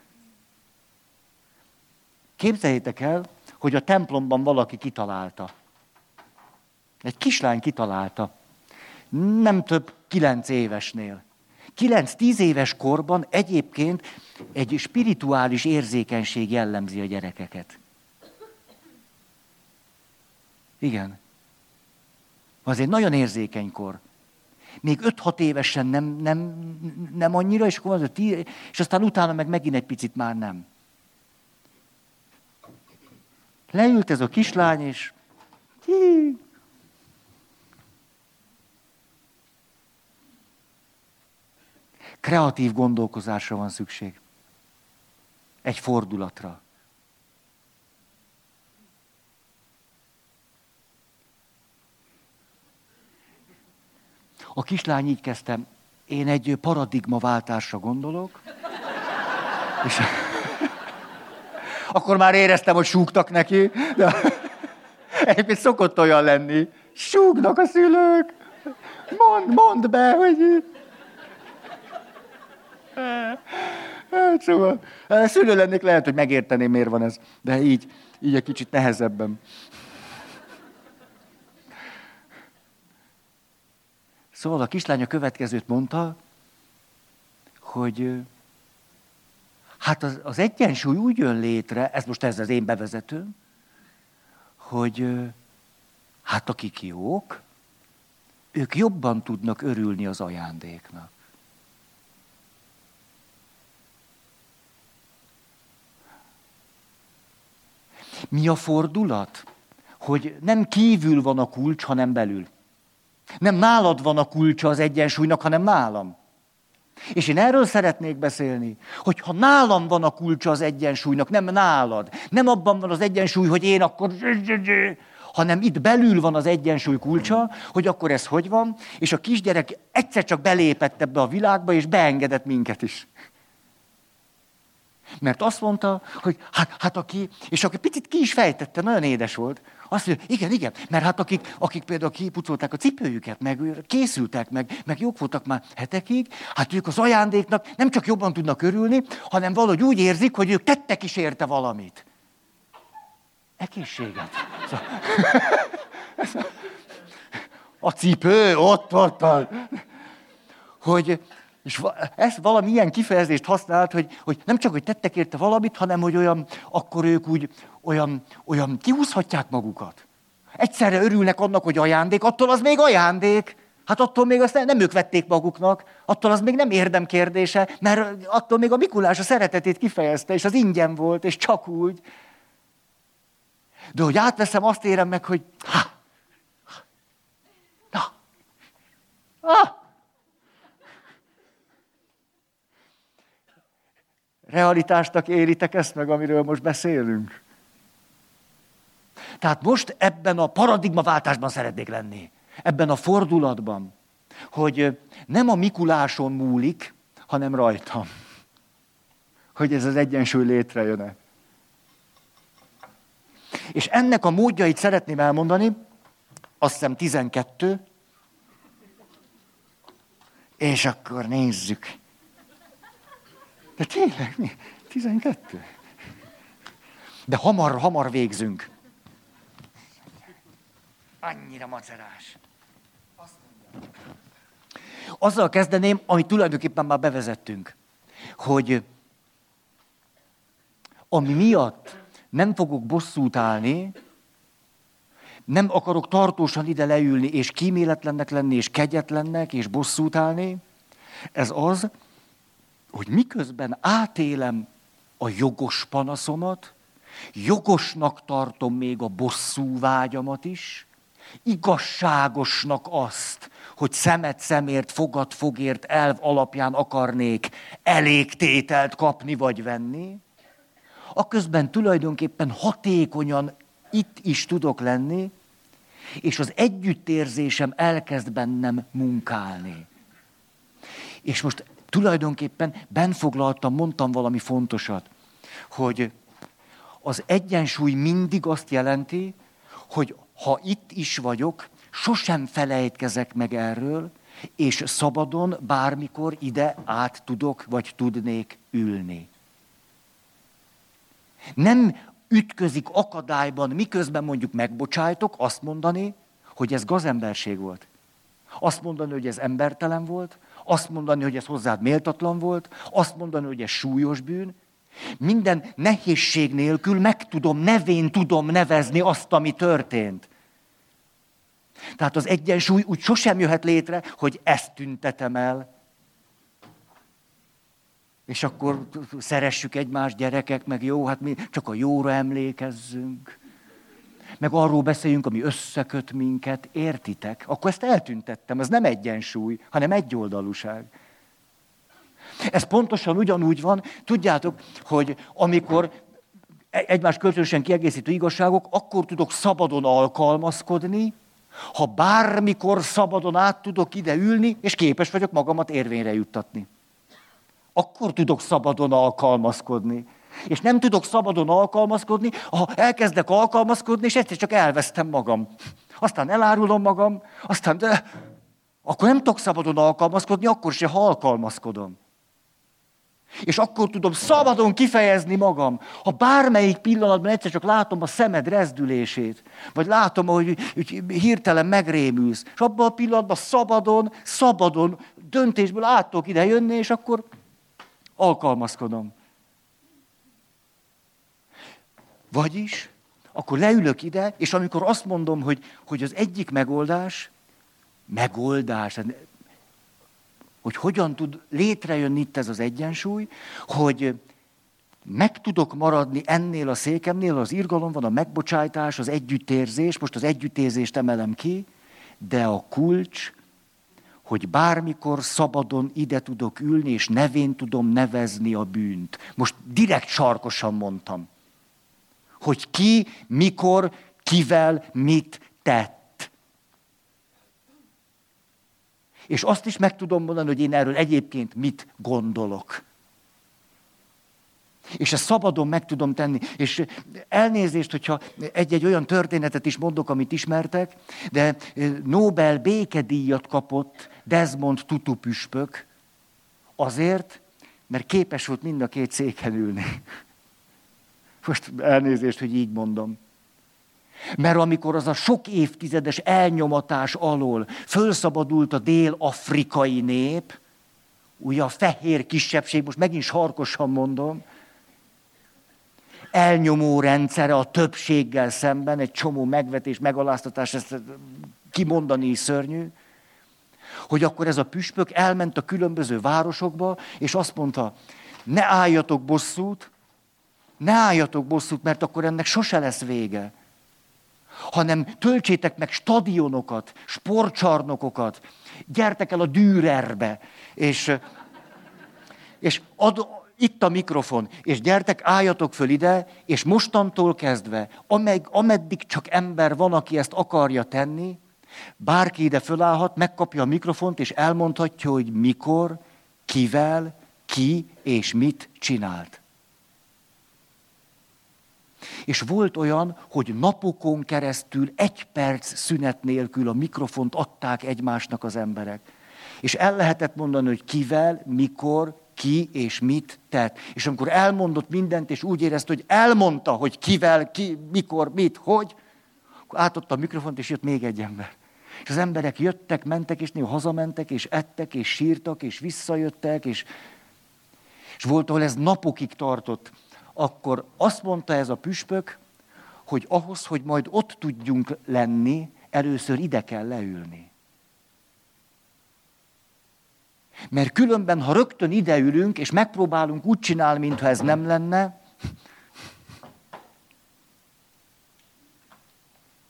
képzeljétek el, hogy a templomban valaki kitalálta. Egy kislány kitalálta. Nem több kilenc évesnél. Kilenc-tíz éves korban egyébként egy spirituális érzékenység jellemzi a gyerekeket. Igen. Az egy nagyon érzékeny kor. Még 5-6 évesen nem, nem, nem annyira, és, akkor az és aztán utána meg megint egy picit már nem. Leült ez a kislány, és Kreatív gondolkozásra van szükség. Egy fordulatra. A kislány így kezdtem, én egy paradigmaváltásra gondolok, és akkor már éreztem, hogy súgtak neki, de egyébként szokott olyan lenni. Súgnak a szülők. Mondd, mondd be, hogy... Hát szóval, hát szülő lennék, lehet, hogy megérteném, miért van ez. De így, így egy kicsit nehezebben. Szóval a kislánya következőt mondta, hogy hát az, az egyensúly úgy jön létre, ez most ez az én bevezetőm, hogy hát akik jók, ők jobban tudnak örülni az ajándéknak. Mi a fordulat? Hogy nem kívül van a kulcs, hanem belül. Nem nálad van a kulcsa az egyensúlynak, hanem nálam. És én erről szeretnék beszélni, hogy ha nálam van a kulcsa az egyensúlynak, nem nálad, nem abban van az egyensúly, hogy én akkor, hanem itt belül van az egyensúly kulcsa, hogy akkor ez hogy van, és a kisgyerek egyszer csak belépett ebbe a világba, és beengedett minket is. Mert azt mondta, hogy hát, hát aki, és aki picit ki is fejtette, nagyon édes volt, azt mondja, igen, igen, mert hát akik, akik például kipucolták a cipőjüket, meg készültek, meg, meg jók voltak már hetekig, hát ők az ajándéknak nem csak jobban tudnak örülni, hanem valahogy úgy érzik, hogy ők tettek is érte valamit. Egészséget. A cipő, ott, ott, ott. Hogy, és ez valami ilyen kifejezést használt, hogy, hogy nem csak, hogy tettek érte valamit, hanem, hogy olyan, akkor ők úgy olyan, olyan kihúzhatják magukat. Egyszerre örülnek annak, hogy ajándék, attól az még ajándék. Hát attól még azt nem, nem ők vették maguknak, attól az még nem érdem kérdése, mert attól még a Mikulás a szeretetét kifejezte, és az ingyen volt, és csak úgy. De hogy átveszem, azt érem meg, hogy ha, ha na, ah, realitásnak élitek ezt meg, amiről most beszélünk? Tehát most ebben a paradigmaváltásban szeretnék lenni. Ebben a fordulatban, hogy nem a Mikuláson múlik, hanem rajtam. Hogy ez az egyensúly létrejön-e. És ennek a módjait szeretném elmondani, azt hiszem 12, és akkor nézzük. De tényleg, mi? 12? De hamar, hamar végzünk. Annyira macerás. Azzal kezdeném, amit tulajdonképpen már bevezettünk, hogy ami miatt nem fogok bosszút állni, nem akarok tartósan ide leülni, és kíméletlennek lenni, és kegyetlennek, és bosszút állni, ez az, hogy miközben átélem a jogos panaszomat, jogosnak tartom még a bosszú vágyamat is, igazságosnak azt, hogy szemet szemért, fogad fogért elv alapján akarnék elégtételt kapni vagy venni, aközben tulajdonképpen hatékonyan itt is tudok lenni, és az együttérzésem elkezd bennem munkálni. És most tulajdonképpen benfoglaltam, mondtam valami fontosat, hogy az egyensúly mindig azt jelenti, hogy ha itt is vagyok, sosem felejtkezek meg erről, és szabadon bármikor ide át tudok, vagy tudnék ülni. Nem ütközik akadályban, miközben mondjuk megbocsájtok, azt mondani, hogy ez gazemberség volt. Azt mondani, hogy ez embertelen volt, azt mondani, hogy ez hozzád méltatlan volt, azt mondani, hogy ez súlyos bűn. Minden nehézség nélkül meg tudom, nevén tudom nevezni azt, ami történt. Tehát az egyensúly úgy sosem jöhet létre, hogy ezt tüntetem el, és akkor szeressük egymást, gyerekek, meg jó, hát mi csak a jóra emlékezzünk. Meg arról beszéljünk, ami összeköt minket, értitek? Akkor ezt eltüntettem, ez nem egyensúly, hanem egyoldalúság. Ez pontosan ugyanúgy van, tudjátok, hogy amikor e- egymás kölcsönösen kiegészítő igazságok, akkor tudok szabadon alkalmazkodni, ha bármikor szabadon át tudok ide ülni, és képes vagyok magamat érvényre juttatni akkor tudok szabadon alkalmazkodni. És nem tudok szabadon alkalmazkodni, ha elkezdek alkalmazkodni, és egyszer csak elvesztem magam. Aztán elárulom magam, aztán de akkor nem tudok szabadon alkalmazkodni, akkor se, ha alkalmazkodom. És akkor tudom szabadon kifejezni magam. Ha bármelyik pillanatban egyszer csak látom a szemed rezdülését, vagy látom, hogy, hogy hirtelen megrémülsz, és abban a pillanatban szabadon, szabadon döntésből át tudok ide jönni, és akkor alkalmazkodom. Vagyis, akkor leülök ide, és amikor azt mondom, hogy, hogy az egyik megoldás, megoldás, hogy hogyan tud létrejönni itt ez az egyensúly, hogy meg tudok maradni ennél a székemnél, az irgalom van, a megbocsájtás, az együttérzés, most az együttérzést emelem ki, de a kulcs hogy bármikor szabadon ide tudok ülni, és nevén tudom nevezni a bűnt. Most direkt sarkosan mondtam, hogy ki, mikor, kivel, mit tett. És azt is meg tudom mondani, hogy én erről egyébként mit gondolok. És ezt szabadon meg tudom tenni. És elnézést, hogyha egy-egy olyan történetet is mondok, amit ismertek, de Nobel békedíjat kapott Desmond Tutu püspök azért, mert képes volt mind a két széken ülni. Most elnézést, hogy így mondom. Mert amikor az a sok évtizedes elnyomatás alól fölszabadult a dél-afrikai nép, ugye a fehér kisebbség, most megint sarkosan mondom, elnyomó rendszere a többséggel szemben, egy csomó megvetés, megaláztatás, ezt kimondani is szörnyű, hogy akkor ez a püspök elment a különböző városokba, és azt mondta, ne álljatok bosszút, ne álljatok bosszút, mert akkor ennek sose lesz vége. Hanem töltsétek meg stadionokat, sportcsarnokokat, gyertek el a Dürerbe, és, és ad, itt a mikrofon, és gyertek, álljatok föl ide, és mostantól kezdve, ameg, ameddig csak ember van, aki ezt akarja tenni, bárki ide fölállhat, megkapja a mikrofont, és elmondhatja, hogy mikor, kivel, ki és mit csinált. És volt olyan, hogy napokon keresztül egy perc szünet nélkül a mikrofont adták egymásnak az emberek. És el lehetett mondani, hogy kivel, mikor, ki és mit tett. És amikor elmondott mindent, és úgy érezte, hogy elmondta, hogy kivel, ki, mikor, mit, hogy, akkor átadta a mikrofont, és jött még egy ember. És az emberek jöttek, mentek, és néha hazamentek, és ettek, és sírtak, és visszajöttek, és, és volt, ahol ez napokig tartott. Akkor azt mondta ez a püspök, hogy ahhoz, hogy majd ott tudjunk lenni, először ide kell leülni. Mert különben, ha rögtön ideülünk, és megpróbálunk úgy csinálni, mintha ez nem lenne,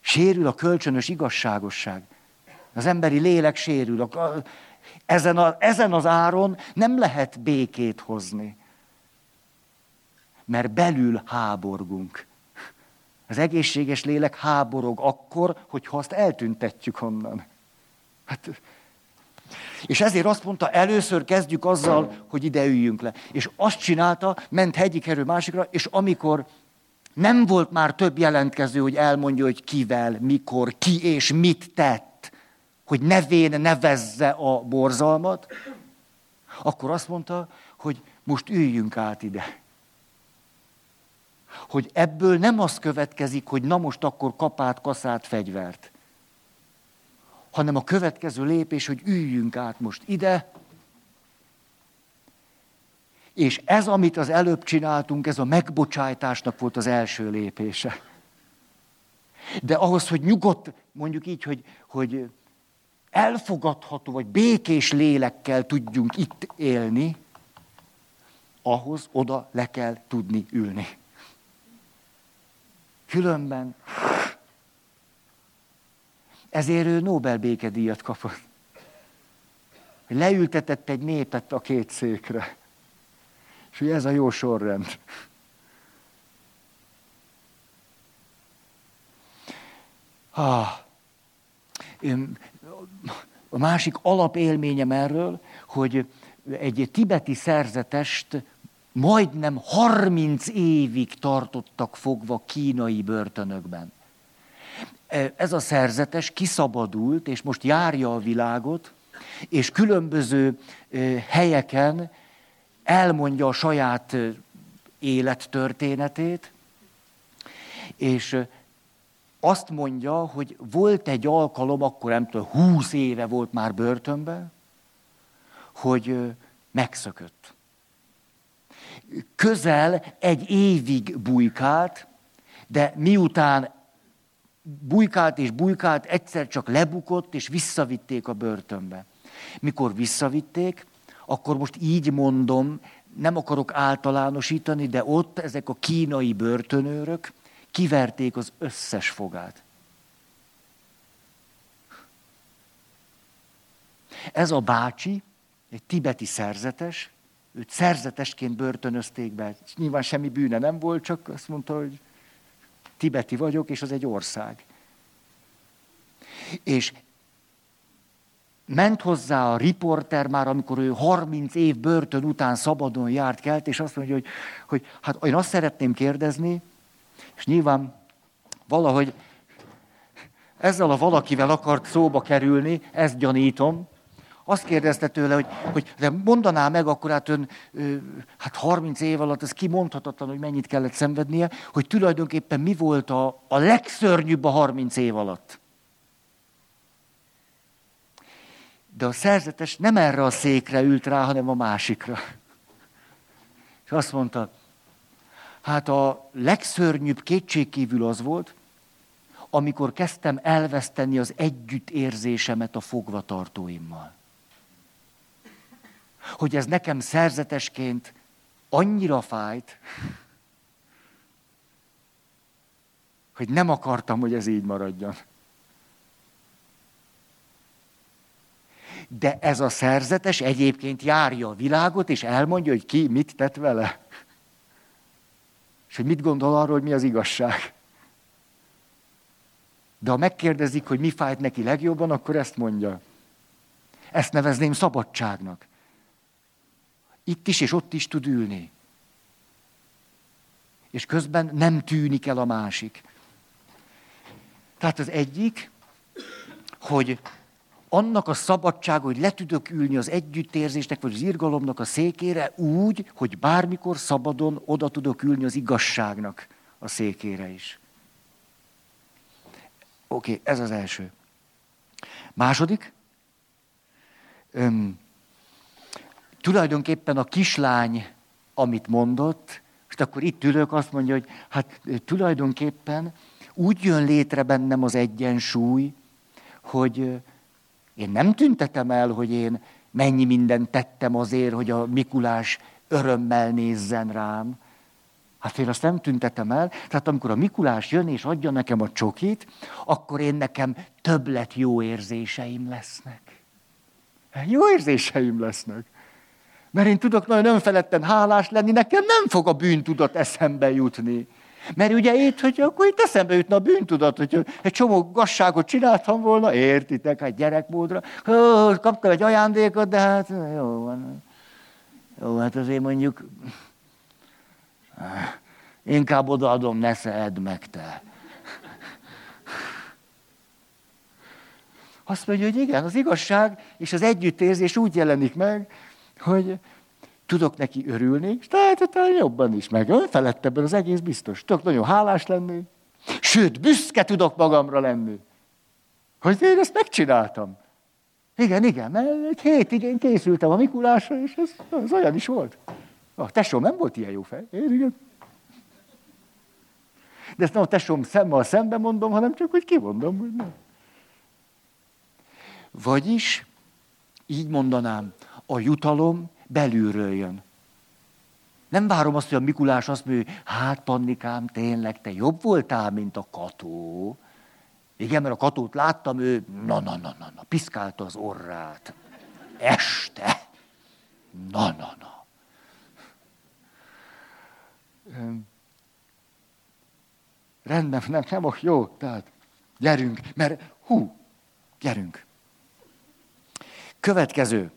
sérül a kölcsönös igazságosság. Az emberi lélek sérül. Ezen, a, ezen az áron nem lehet békét hozni. Mert belül háborgunk. Az egészséges lélek háborog akkor, hogyha azt eltüntetjük onnan. Hát és ezért azt mondta, először kezdjük azzal, hogy ide üljünk le. És azt csinálta, ment egyik erő másikra, és amikor nem volt már több jelentkező, hogy elmondja, hogy kivel, mikor, ki és mit tett, hogy nevén nevezze a borzalmat, akkor azt mondta, hogy most üljünk át ide. Hogy ebből nem az következik, hogy na most akkor kapát, kaszát, fegyvert hanem a következő lépés, hogy üljünk át most ide, és ez, amit az előbb csináltunk, ez a megbocsájtásnak volt az első lépése. De ahhoz, hogy nyugodt, mondjuk így, hogy, hogy elfogadható, vagy békés lélekkel tudjunk itt élni, ahhoz oda le kell tudni ülni. Különben ezért ő Nobel békedíjat kapott. Leültetett egy népet a két székre. És hogy ez a jó sorrend. Ah, a másik alapélményem erről, hogy egy tibeti szerzetest majdnem 30 évig tartottak fogva kínai börtönökben ez a szerzetes kiszabadult, és most járja a világot, és különböző helyeken elmondja a saját élettörténetét, és azt mondja, hogy volt egy alkalom, akkor nem tudom, húsz éve volt már börtönben, hogy megszökött. Közel egy évig bujkált, de miután bujkált és bujkált, egyszer csak lebukott, és visszavitték a börtönbe. Mikor visszavitték, akkor most így mondom, nem akarok általánosítani, de ott ezek a kínai börtönőrök kiverték az összes fogát. Ez a bácsi, egy tibeti szerzetes, őt szerzetesként börtönözték be. Nyilván semmi bűne nem volt, csak azt mondta, hogy tibeti vagyok, és az egy ország. És ment hozzá a riporter már, amikor ő 30 év börtön után szabadon járt kelt, és azt mondja, hogy, hogy hát én azt szeretném kérdezni, és nyilván valahogy ezzel a valakivel akart szóba kerülni, ezt gyanítom, azt kérdezte tőle, hogy, hogy de mondaná meg, akkor hát ön hát 30 év alatt, ez kimondhatatlan, hogy mennyit kellett szenvednie, hogy tulajdonképpen mi volt a, a legszörnyűbb a 30 év alatt. De a szerzetes nem erre a székre ült rá, hanem a másikra. És azt mondta, hát a legszörnyűbb kétségkívül az volt, amikor kezdtem elveszteni az együttérzésemet a fogvatartóimmal hogy ez nekem szerzetesként annyira fájt, hogy nem akartam, hogy ez így maradjon. de ez a szerzetes egyébként járja a világot, és elmondja, hogy ki mit tett vele. És hogy mit gondol arról, hogy mi az igazság. De ha megkérdezik, hogy mi fájt neki legjobban, akkor ezt mondja. Ezt nevezném szabadságnak. Itt is és ott is tud ülni. És közben nem tűnik el a másik. Tehát az egyik, hogy annak a szabadság, hogy le tudok ülni az együttérzésnek vagy az irgalomnak a székére úgy, hogy bármikor szabadon oda tudok ülni az igazságnak a székére is. Oké, okay, ez az első. Második, öm, tulajdonképpen a kislány, amit mondott, és akkor itt ülök, azt mondja, hogy hát tulajdonképpen úgy jön létre bennem az egyensúly, hogy én nem tüntetem el, hogy én mennyi mindent tettem azért, hogy a Mikulás örömmel nézzen rám. Hát én azt nem tüntetem el. Tehát amikor a Mikulás jön és adja nekem a csokit, akkor én nekem többlet jó érzéseim lesznek. Jó érzéseim lesznek. Mert én tudok nagyon önfeledten hálás lenni, nekem nem fog a bűntudat eszembe jutni. Mert ugye itt, hogy akkor itt eszembe jutna a bűntudat, hogy egy csomó gasságot csináltam volna, értitek, hát gyerekmódra, kaptam egy ajándékot, de hát jó van. Jó, hát azért mondjuk inkább odaadom, ne szed meg te. Azt mondja, hogy igen, az igazság és az együttérzés úgy jelenik meg, hogy tudok neki örülni, és tehát jobban is meg. Önfeledtebben az egész biztos. Tudok nagyon hálás lenni, sőt, büszke tudok magamra lenni, hogy én ezt megcsináltam. Igen, igen, mert egy hétig én készültem a Mikulásra, és ez, az olyan is volt. A tesóm nem volt ilyen jó fej. Én, igen. De ezt nem a tesóm szemmel szembe mondom, hanem csak, hogy kimondom, hogy nem. Vagyis, így mondanám, a jutalom belülről jön. Nem várom azt, hogy a Mikulás azt mondja, hogy hát Pannikám, tényleg te jobb voltál, mint a Kató. Igen, mert a Katót láttam, ő na, na, na, na, na, piszkálta az orrát. Este. Na, na, na. Rendben, nem, nem, jó, tehát gyerünk, mert hú, gyerünk. Következő.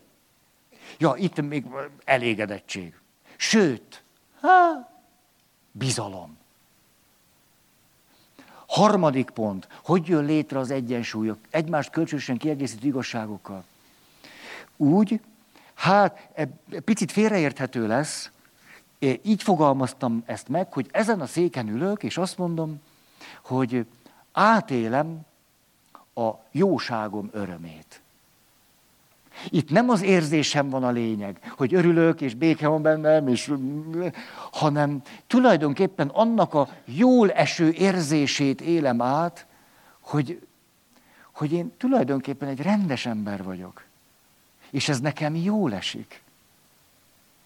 Ja, itt még elégedettség. Sőt, há, bizalom. Harmadik pont, hogy jön létre az egyensúlyok, egymást kölcsönösen kiegészítő igazságokkal. Úgy, hát e, picit félreérthető lesz, így fogalmaztam ezt meg, hogy ezen a széken ülök, és azt mondom, hogy átélem a jóságom örömét. Itt nem az érzésem van a lényeg, hogy örülök, és béke van bennem, és, hanem tulajdonképpen annak a jól eső érzését élem át, hogy, hogy én tulajdonképpen egy rendes ember vagyok. És ez nekem jól esik.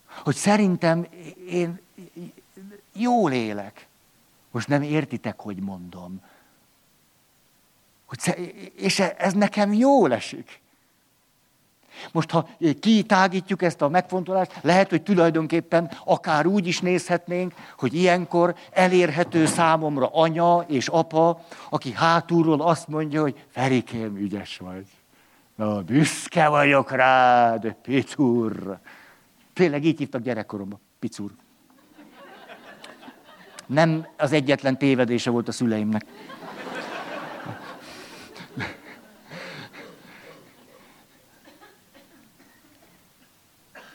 Hogy szerintem én jól élek. Most nem értitek, hogy mondom. Hogy, és ez nekem jól esik. Most, ha kitágítjuk ezt a megfontolást, lehet, hogy tulajdonképpen akár úgy is nézhetnénk, hogy ilyenkor elérhető számomra anya és apa, aki hátulról azt mondja, hogy Ferikém, ügyes vagy. Na, büszke vagyok rád, Picur. Tényleg így hívtak gyerekkoromban, Picur. Nem az egyetlen tévedése volt a szüleimnek.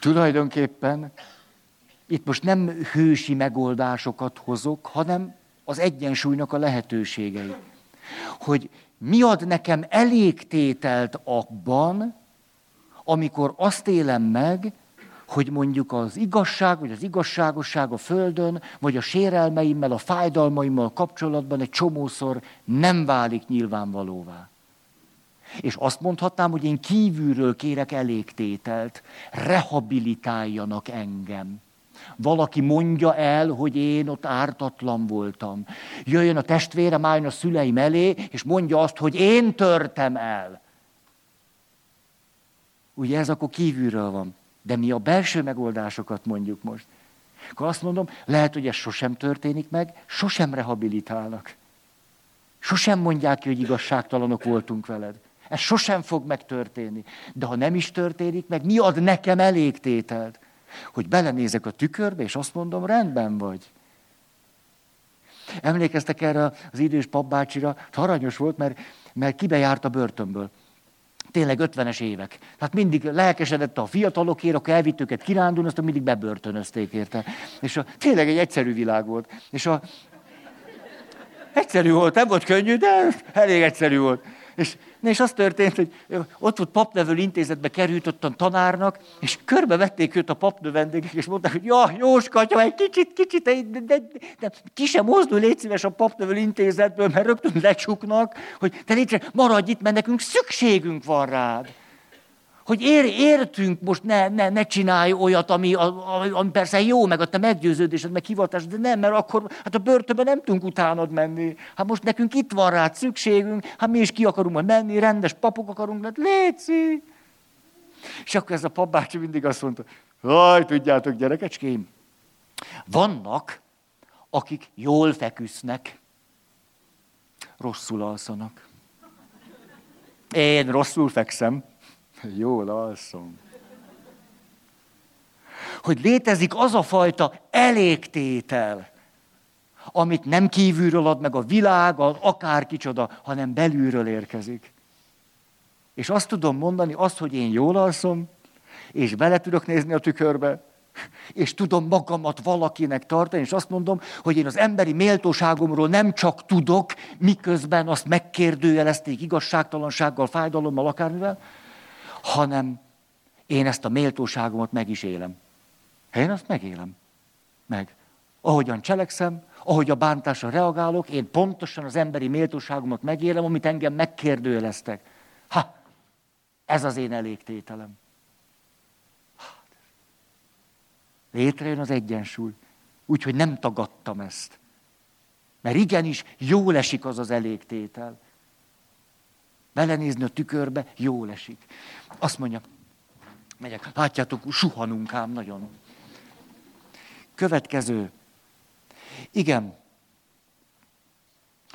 Tulajdonképpen itt most nem hősi megoldásokat hozok, hanem az egyensúlynak a lehetőségei. Hogy mi ad nekem elégtételt abban, amikor azt élem meg, hogy mondjuk az igazság, vagy az igazságosság a földön, vagy a sérelmeimmel, a fájdalmaimmal kapcsolatban egy csomószor nem válik nyilvánvalóvá. És azt mondhatnám, hogy én kívülről kérek elégtételt, rehabilitáljanak engem. Valaki mondja el, hogy én ott ártatlan voltam. Jöjjön a testvérem, álljon a szüleim elé, és mondja azt, hogy én törtem el. Ugye ez akkor kívülről van. De mi a belső megoldásokat mondjuk most. Akkor azt mondom, lehet, hogy ez sosem történik meg, sosem rehabilitálnak. Sosem mondják ki, hogy igazságtalanok voltunk veled. Ez sosem fog megtörténni. De ha nem is történik meg, mi ad nekem elégtételt? Hogy belenézek a tükörbe, és azt mondom, rendben vagy. Emlékeztek erre az idős papbácsira? Aranyos volt, mert, mert kibe járt a börtönből. Tényleg 50-es évek. Tehát mindig lelkesedett a fiatalokért, akkor elvitt őket kirándulni, aztán mindig bebörtönözték érte. És a, tényleg egy egyszerű világ volt. És a, egyszerű volt, nem volt könnyű, de elég egyszerű volt. És, és az történt, hogy ott volt papnevelő intézetbe került ott a tanárnak, és körbe vették őt a papnő vendégek, és mondták, hogy ja, Jóskatya, egy kicsit, kicsit, de, de, de, de ki sem mozdul, légy szíves a papnevelő intézetből, mert rögtön lecsuknak, hogy te légy maradj itt, mert nekünk szükségünk van rád hogy ér, értünk, most ne, ne, ne csinálj olyat, ami, ami persze jó, meg a te meggyőződésed, meg hivatás, de nem, mert akkor hát a börtönben nem tudunk utánod menni. Hát most nekünk itt van rá szükségünk, hát mi is ki akarunk majd menni, rendes papok akarunk, hát léci. És akkor ez a papbácsi mindig azt mondta, hogy tudjátok, gyerekecskéim, vannak, akik jól feküsznek, rosszul alszanak. Én rosszul fekszem. Jól alszom. Hogy létezik az a fajta elégtétel, amit nem kívülről ad meg a világ, akár kicsoda, hanem belülről érkezik. És azt tudom mondani, azt, hogy én jól alszom, és bele tudok nézni a tükörbe, és tudom magamat valakinek tartani, és azt mondom, hogy én az emberi méltóságomról nem csak tudok, miközben azt megkérdőjelezték igazságtalansággal, fájdalommal, akármivel, hanem én ezt a méltóságomat meg is élem. Én azt megélem. Meg. Ahogyan cselekszem, ahogy a bántásra reagálok, én pontosan az emberi méltóságomat megélem, amit engem megkérdőjeleztek. Ha, ez az én elégtételem. Létrejön az egyensúly. Úgyhogy nem tagadtam ezt. Mert igenis jól esik az az elégtétel. Belenézni a tükörbe, jól esik. Azt mondja, megyek, látjátok, suhanunk ám nagyon. Következő. Igen.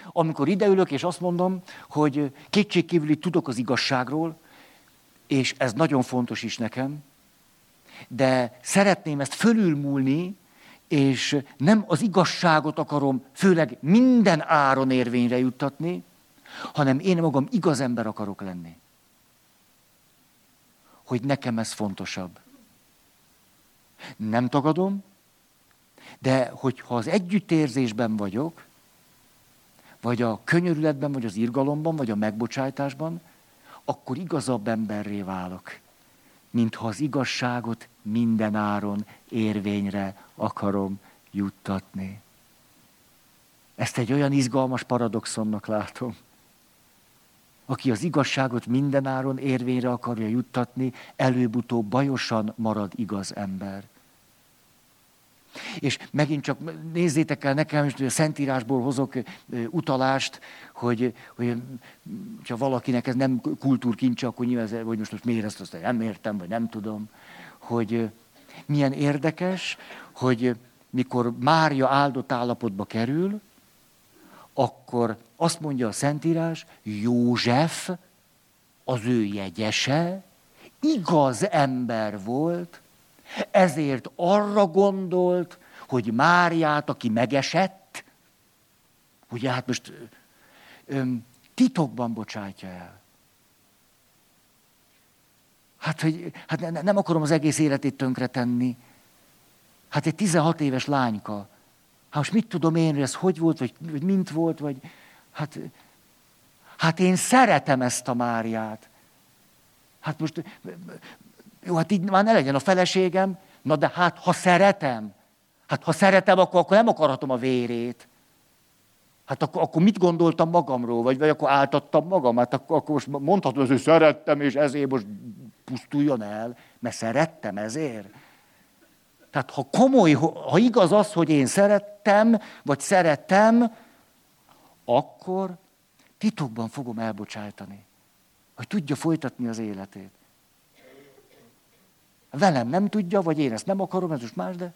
Amikor ideülök, és azt mondom, hogy kétségkívüli tudok az igazságról, és ez nagyon fontos is nekem, de szeretném ezt fölülmúlni, és nem az igazságot akarom főleg minden áron érvényre juttatni, hanem én magam igaz ember akarok lenni. Hogy nekem ez fontosabb. Nem tagadom, de hogyha az együttérzésben vagyok, vagy a könyörületben, vagy az irgalomban, vagy a megbocsájtásban, akkor igazabb emberré válok, mintha az igazságot minden áron érvényre akarom juttatni. Ezt egy olyan izgalmas paradoxonnak látom aki az igazságot mindenáron érvényre akarja juttatni, előbb-utóbb bajosan marad igaz ember. És megint csak nézzétek el nekem, hogy a Szentírásból hozok utalást, hogy, hogy ha valakinek ez nem kultúrkincse, akkor nyilván, hogy most, most miért ezt azt nem értem, vagy nem tudom, hogy milyen érdekes, hogy mikor Mária áldott állapotba kerül, akkor azt mondja a Szentírás, József, az ő jegyese, igaz ember volt, ezért arra gondolt, hogy Máriát, aki megesett, ugye hát most öm, titokban bocsátja el. Hát, hogy, hát ne, nem akarom az egész életét tönkretenni. Hát egy 16 éves lányka, Hát most mit tudom én, hogy ez hogy volt, vagy, vagy mint volt, vagy hát, hát én szeretem ezt a Máriát. Hát most, jó, hát így már ne legyen a feleségem, na de hát ha szeretem, hát ha szeretem, akkor, akkor nem akarhatom a vérét. Hát akkor, akkor mit gondoltam magamról, vagy, vagy akkor áltattam magam, hát akkor, akkor most mondhatom, hogy szerettem, és ezért most pusztuljon el, mert szerettem ezért. Tehát ha komoly, ha igaz az, hogy én szerettem, vagy szeretem, akkor titokban fogom elbocsájtani, hogy tudja folytatni az életét. Velem nem tudja, vagy én ezt nem akarom, ez most más, de...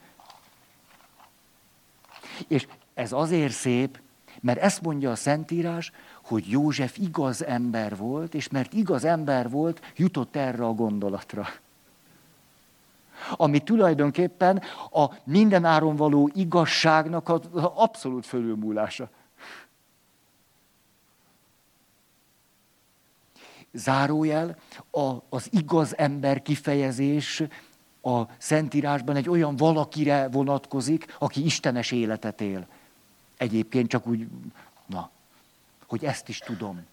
És ez azért szép, mert ezt mondja a Szentírás, hogy József igaz ember volt, és mert igaz ember volt, jutott erre a gondolatra. Ami tulajdonképpen a mindenáron való igazságnak az abszolút fölülmúlása. Zárójel, a, az igaz ember kifejezés a Szentírásban egy olyan valakire vonatkozik, aki istenes életet él. Egyébként csak úgy, na, hogy ezt is tudom.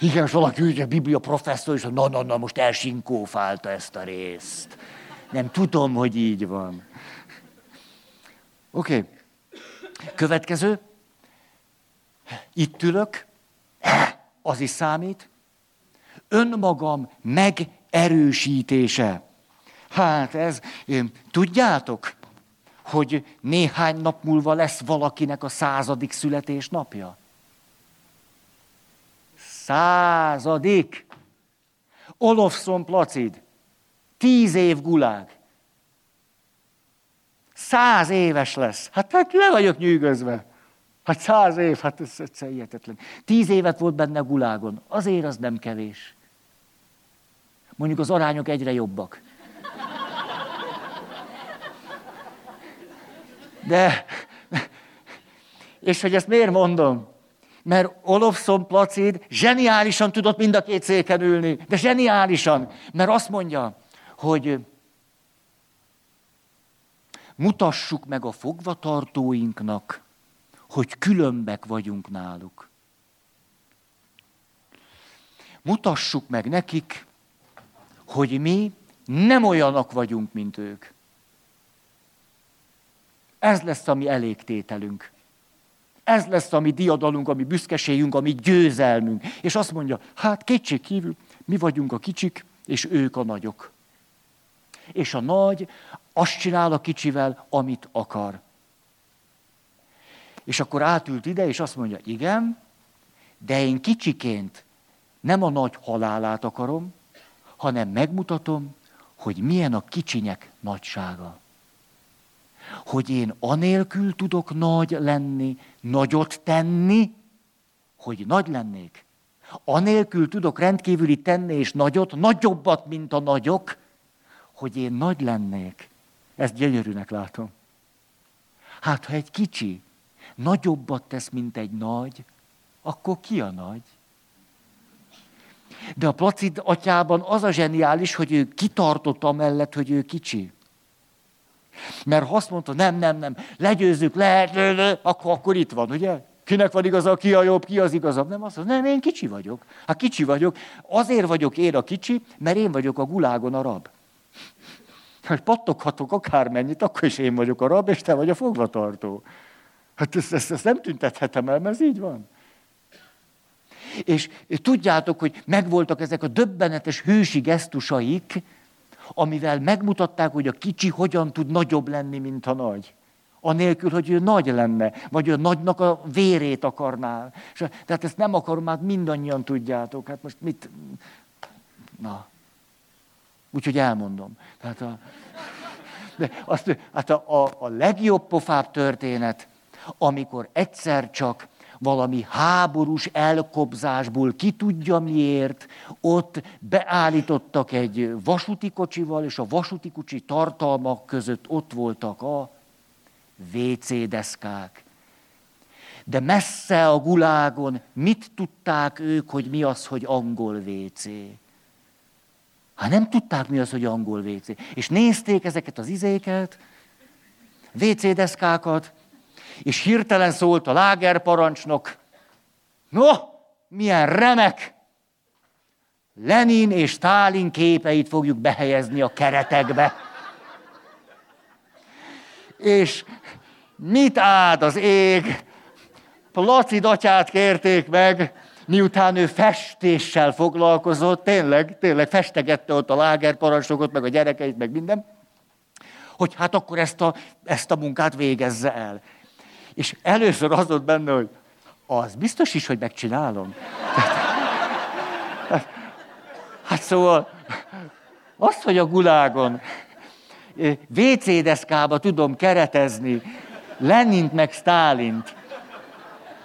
Igen, és valaki ugye Biblia professzor, és na, na, na, most elsinkófálta ezt a részt. Nem tudom, hogy így van. Oké. Okay. Következő. Itt ülök. Az is számít. Önmagam megerősítése. Hát ez, tudjátok, hogy néhány nap múlva lesz valakinek a századik születésnapja? Századik! Olofszon Placid. Tíz év gulág. Száz éves lesz. Hát, hát le vagyok nyűgözve. Hát száz év, hát ez egyszer hihetetlen. Tíz évet volt benne gulágon. Azért az nem kevés. Mondjuk az arányok egyre jobbak. De, és hogy ezt miért mondom? Mert Olofsson Placid zseniálisan tudott mind a két széken ülni, de zseniálisan, mert azt mondja, hogy mutassuk meg a fogvatartóinknak, hogy különbek vagyunk náluk. Mutassuk meg nekik, hogy mi nem olyanok vagyunk, mint ők. Ez lesz a mi elégtételünk. Ez lesz a mi diadalunk, a mi büszkeségünk, a mi győzelmünk. És azt mondja, hát kétség kívül, mi vagyunk a kicsik, és ők a nagyok. És a nagy azt csinál a kicsivel, amit akar. És akkor átült ide, és azt mondja, igen, de én kicsiként nem a nagy halálát akarom, hanem megmutatom, hogy milyen a kicsinyek nagysága hogy én anélkül tudok nagy lenni, nagyot tenni, hogy nagy lennék. Anélkül tudok rendkívüli tenni és nagyot, nagyobbat, mint a nagyok, hogy én nagy lennék. Ezt gyönyörűnek látom. Hát, ha egy kicsi nagyobbat tesz, mint egy nagy, akkor ki a nagy? De a Placid atyában az a zseniális, hogy ő kitartott amellett, hogy ő kicsi. Mert ha azt mondta, nem, nem, nem, legyőzzük, lehet, le, le, akkor, akkor itt van, ugye? Kinek van igaza, ki a jobb, ki az igazabb? Nem azt mondta, nem, én kicsi vagyok. Hát kicsi vagyok. Azért vagyok én a kicsi, mert én vagyok a gulágon a rab. Hát pattoghatok akármennyit, akkor is én vagyok a rab, és te vagy a fogvatartó. Hát ezt, ezt, ezt nem tüntethetem el, mert ez így van. És tudjátok, hogy megvoltak ezek a döbbenetes hősi gesztusaik, amivel megmutatták, hogy a kicsi hogyan tud nagyobb lenni, mint a nagy. Anélkül, hogy ő nagy lenne, vagy ő nagynak a vérét akarná. És, tehát ezt nem akarom, hát mindannyian tudjátok. Hát most mit... Na. Úgyhogy elmondom. Tehát a, de azt, hát a, a, a legjobb pofább történet, amikor egyszer csak valami háborús elkobzásból, ki tudja miért, ott beállítottak egy vasúti kocsival, és a vasúti kocsi tartalmak között ott voltak a WC deszkák. De messze a gulágon mit tudták ők, hogy mi az, hogy angol WC? Hát nem tudták, mi az, hogy angol WC. És nézték ezeket az izéket, WC deszkákat, és hirtelen szólt a lágerparancsnok, no, milyen remek! Lenin és Stálin képeit fogjuk behelyezni a keretekbe. És mit áld az ég? Placid atyát kérték meg, miután ő festéssel foglalkozott, tényleg, tényleg festegette ott a lágerparancsnokot, meg a gyerekeit, meg minden, hogy hát akkor ezt a, ezt a munkát végezze el. És először az volt benne, hogy az biztos is, hogy megcsinálom. Hát szóval Azt, hogy a gulágon WC deszkába tudom keretezni Lenint meg Stálint,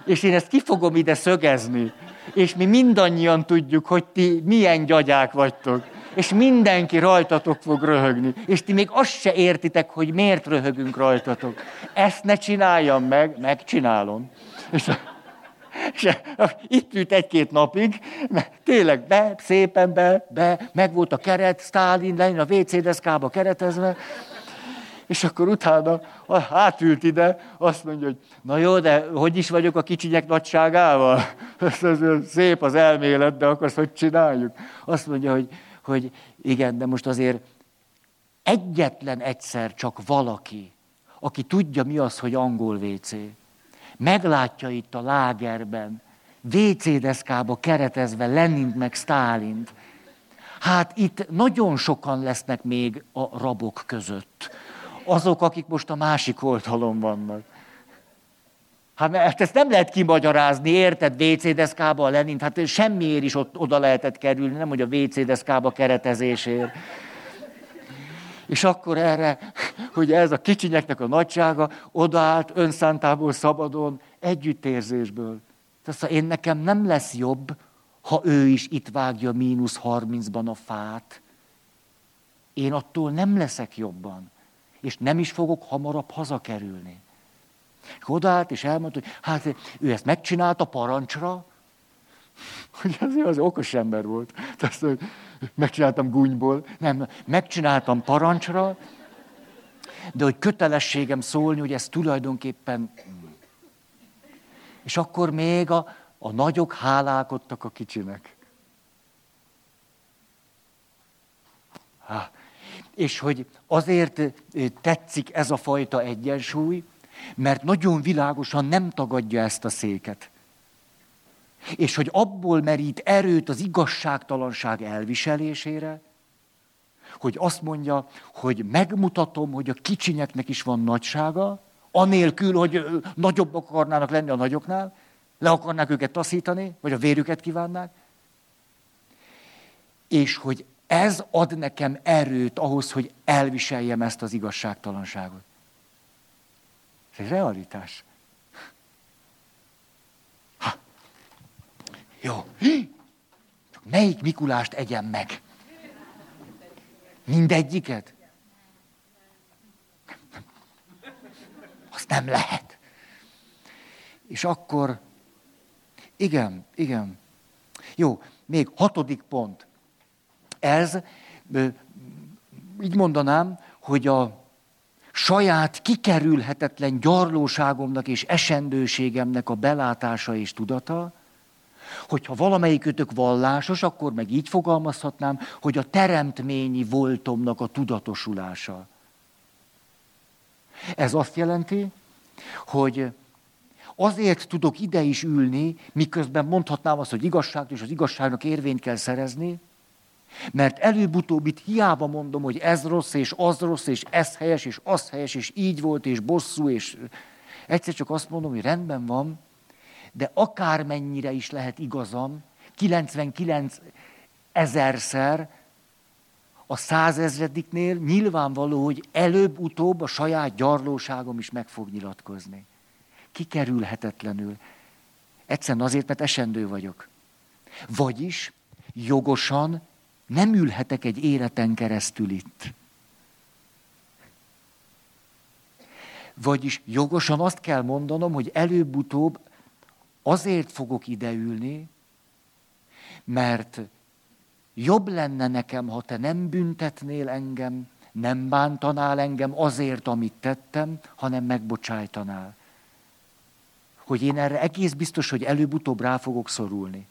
és én ezt ki fogom ide szögezni, és mi mindannyian tudjuk, hogy ti milyen gyagyák vagytok, és mindenki rajtatok fog röhögni, és ti még azt se értitek, hogy miért röhögünk rajtatok. Ezt ne csináljam meg, megcsinálom. És és itt ült egy-két napig, mert tényleg be, szépen be, be, meg volt a keret, Stálin, Lenin a WC deszkába keretezve, és akkor utána átült ide, azt mondja, hogy na jó, de hogy is vagyok a kicsinyek nagyságával? Ez, ez, szép az elmélet, de akkor hogy csináljuk? Azt mondja, hogy, hogy igen, de most azért egyetlen egyszer csak valaki, aki tudja mi az, hogy angol WC, meglátja itt a lágerben, WC deszkába keretezve Lenint meg Stálint, hát itt nagyon sokan lesznek még a rabok között. Azok, akik most a másik oldalon vannak. Hát mert ezt nem lehet kimagyarázni, érted, WC a Lenint, hát semmiért is ott, oda lehetett kerülni, nem hogy a WC keretezésért. És akkor erre, hogy ez a kicsinyeknek a nagysága odaállt önszántából szabadon, együttérzésből. Tehát én nekem nem lesz jobb, ha ő is itt vágja mínusz harmincban a fát. Én attól nem leszek jobban. És nem is fogok hamarabb hazakerülni. És odaállt, és elmondta, hogy hát ő ezt megcsinálta parancsra, hogy az, az okos ember volt. Tehát, hogy megcsináltam gúnyból, nem, megcsináltam parancsra, de hogy kötelességem szólni, hogy ez tulajdonképpen... És akkor még a, a nagyok hálálkodtak a kicsinek. Há. És hogy azért tetszik ez a fajta egyensúly, mert nagyon világosan nem tagadja ezt a széket. És hogy abból merít erőt az igazságtalanság elviselésére, hogy azt mondja, hogy megmutatom, hogy a kicsinyeknek is van nagysága, anélkül, hogy nagyobb akarnának lenni a nagyoknál, le akarnák őket taszítani, vagy a vérüket kívánnák, és hogy ez ad nekem erőt ahhoz, hogy elviseljem ezt az igazságtalanságot. Ez egy realitás. Ha. Jó. Csak melyik Mikulást egyem meg? Mindegyiket? Azt nem lehet. És akkor, igen, igen. Jó, még hatodik pont. Ez, így mondanám, hogy a saját kikerülhetetlen gyarlóságomnak és esendőségemnek a belátása és tudata, hogyha valamelyikőtök vallásos, akkor meg így fogalmazhatnám, hogy a teremtményi voltomnak a tudatosulása. Ez azt jelenti, hogy azért tudok ide is ülni, miközben mondhatnám azt, hogy igazság, és az igazságnak érvényt kell szerezni, mert előbb-utóbb itt hiába mondom, hogy ez rossz, és az rossz, és ez helyes, és az helyes, és így volt, és bosszú, és egyszer csak azt mondom, hogy rendben van, de akármennyire is lehet igazam, 99 ezerszer, a százezrediknél nyilvánvaló, hogy előbb-utóbb a saját gyarlóságom is meg fog nyilatkozni. Kikerülhetetlenül. Egyszerűen azért, mert esendő vagyok. Vagyis jogosan nem ülhetek egy életen keresztül itt. Vagyis jogosan azt kell mondanom, hogy előbb-utóbb azért fogok ideülni, mert jobb lenne nekem, ha te nem büntetnél engem, nem bántanál engem azért, amit tettem, hanem megbocsájtanál. Hogy én erre egész biztos, hogy előbb-utóbb rá fogok szorulni.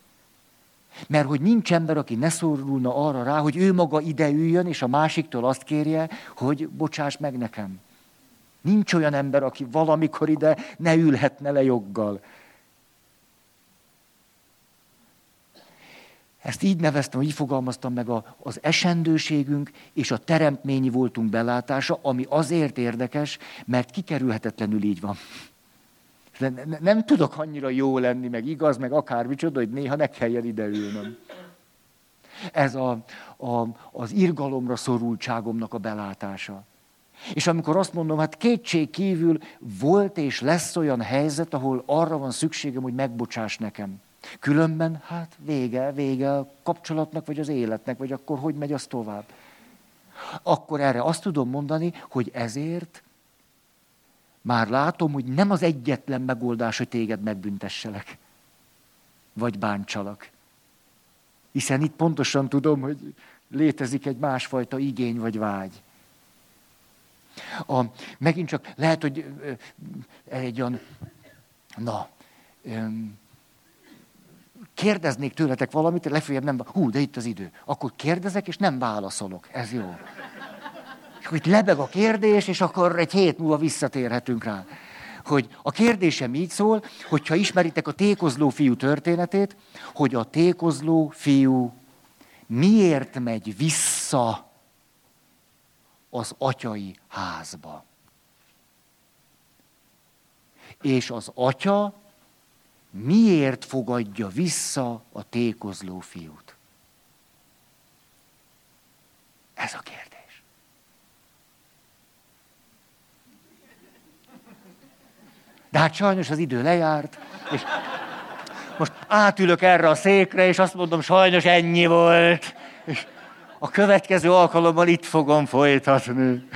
Mert hogy nincs ember, aki ne szorulna arra rá, hogy ő maga ide üljön, és a másiktól azt kérje, hogy bocsáss meg nekem. Nincs olyan ember, aki valamikor ide ne ülhetne le joggal. Ezt így neveztem, így fogalmaztam meg a, az esendőségünk és a teremtményi voltunk belátása, ami azért érdekes, mert kikerülhetetlenül így van. Nem, tudok annyira jó lenni, meg igaz, meg akármicsoda, hogy néha ne kelljen ide ülnöm. Ez a, a, az irgalomra szorultságomnak a belátása. És amikor azt mondom, hát kétség kívül volt és lesz olyan helyzet, ahol arra van szükségem, hogy megbocsáss nekem. Különben, hát vége, vége a kapcsolatnak, vagy az életnek, vagy akkor hogy megy az tovább. Akkor erre azt tudom mondani, hogy ezért már látom, hogy nem az egyetlen megoldás, hogy téged megbüntesselek, vagy bántsalak. Hiszen itt pontosan tudom, hogy létezik egy másfajta igény vagy vágy. A, megint csak lehet, hogy egy olyan, na, kérdeznék tőletek valamit, legfeljebb nem, hú, de itt az idő. Akkor kérdezek, és nem válaszolok. Ez jó. Itt lebeg a kérdés, és akkor egy hét múlva visszatérhetünk rá. Hogy a kérdésem így szól, hogyha ismeritek a tékozló fiú történetét, hogy a tékozló fiú miért megy vissza az atyai házba. És az atya miért fogadja vissza a tékozló fiút? Ez a kérdés. De hát sajnos az idő lejárt, és most átülök erre a székre, és azt mondom, sajnos ennyi volt. És a következő alkalommal itt fogom folytatni.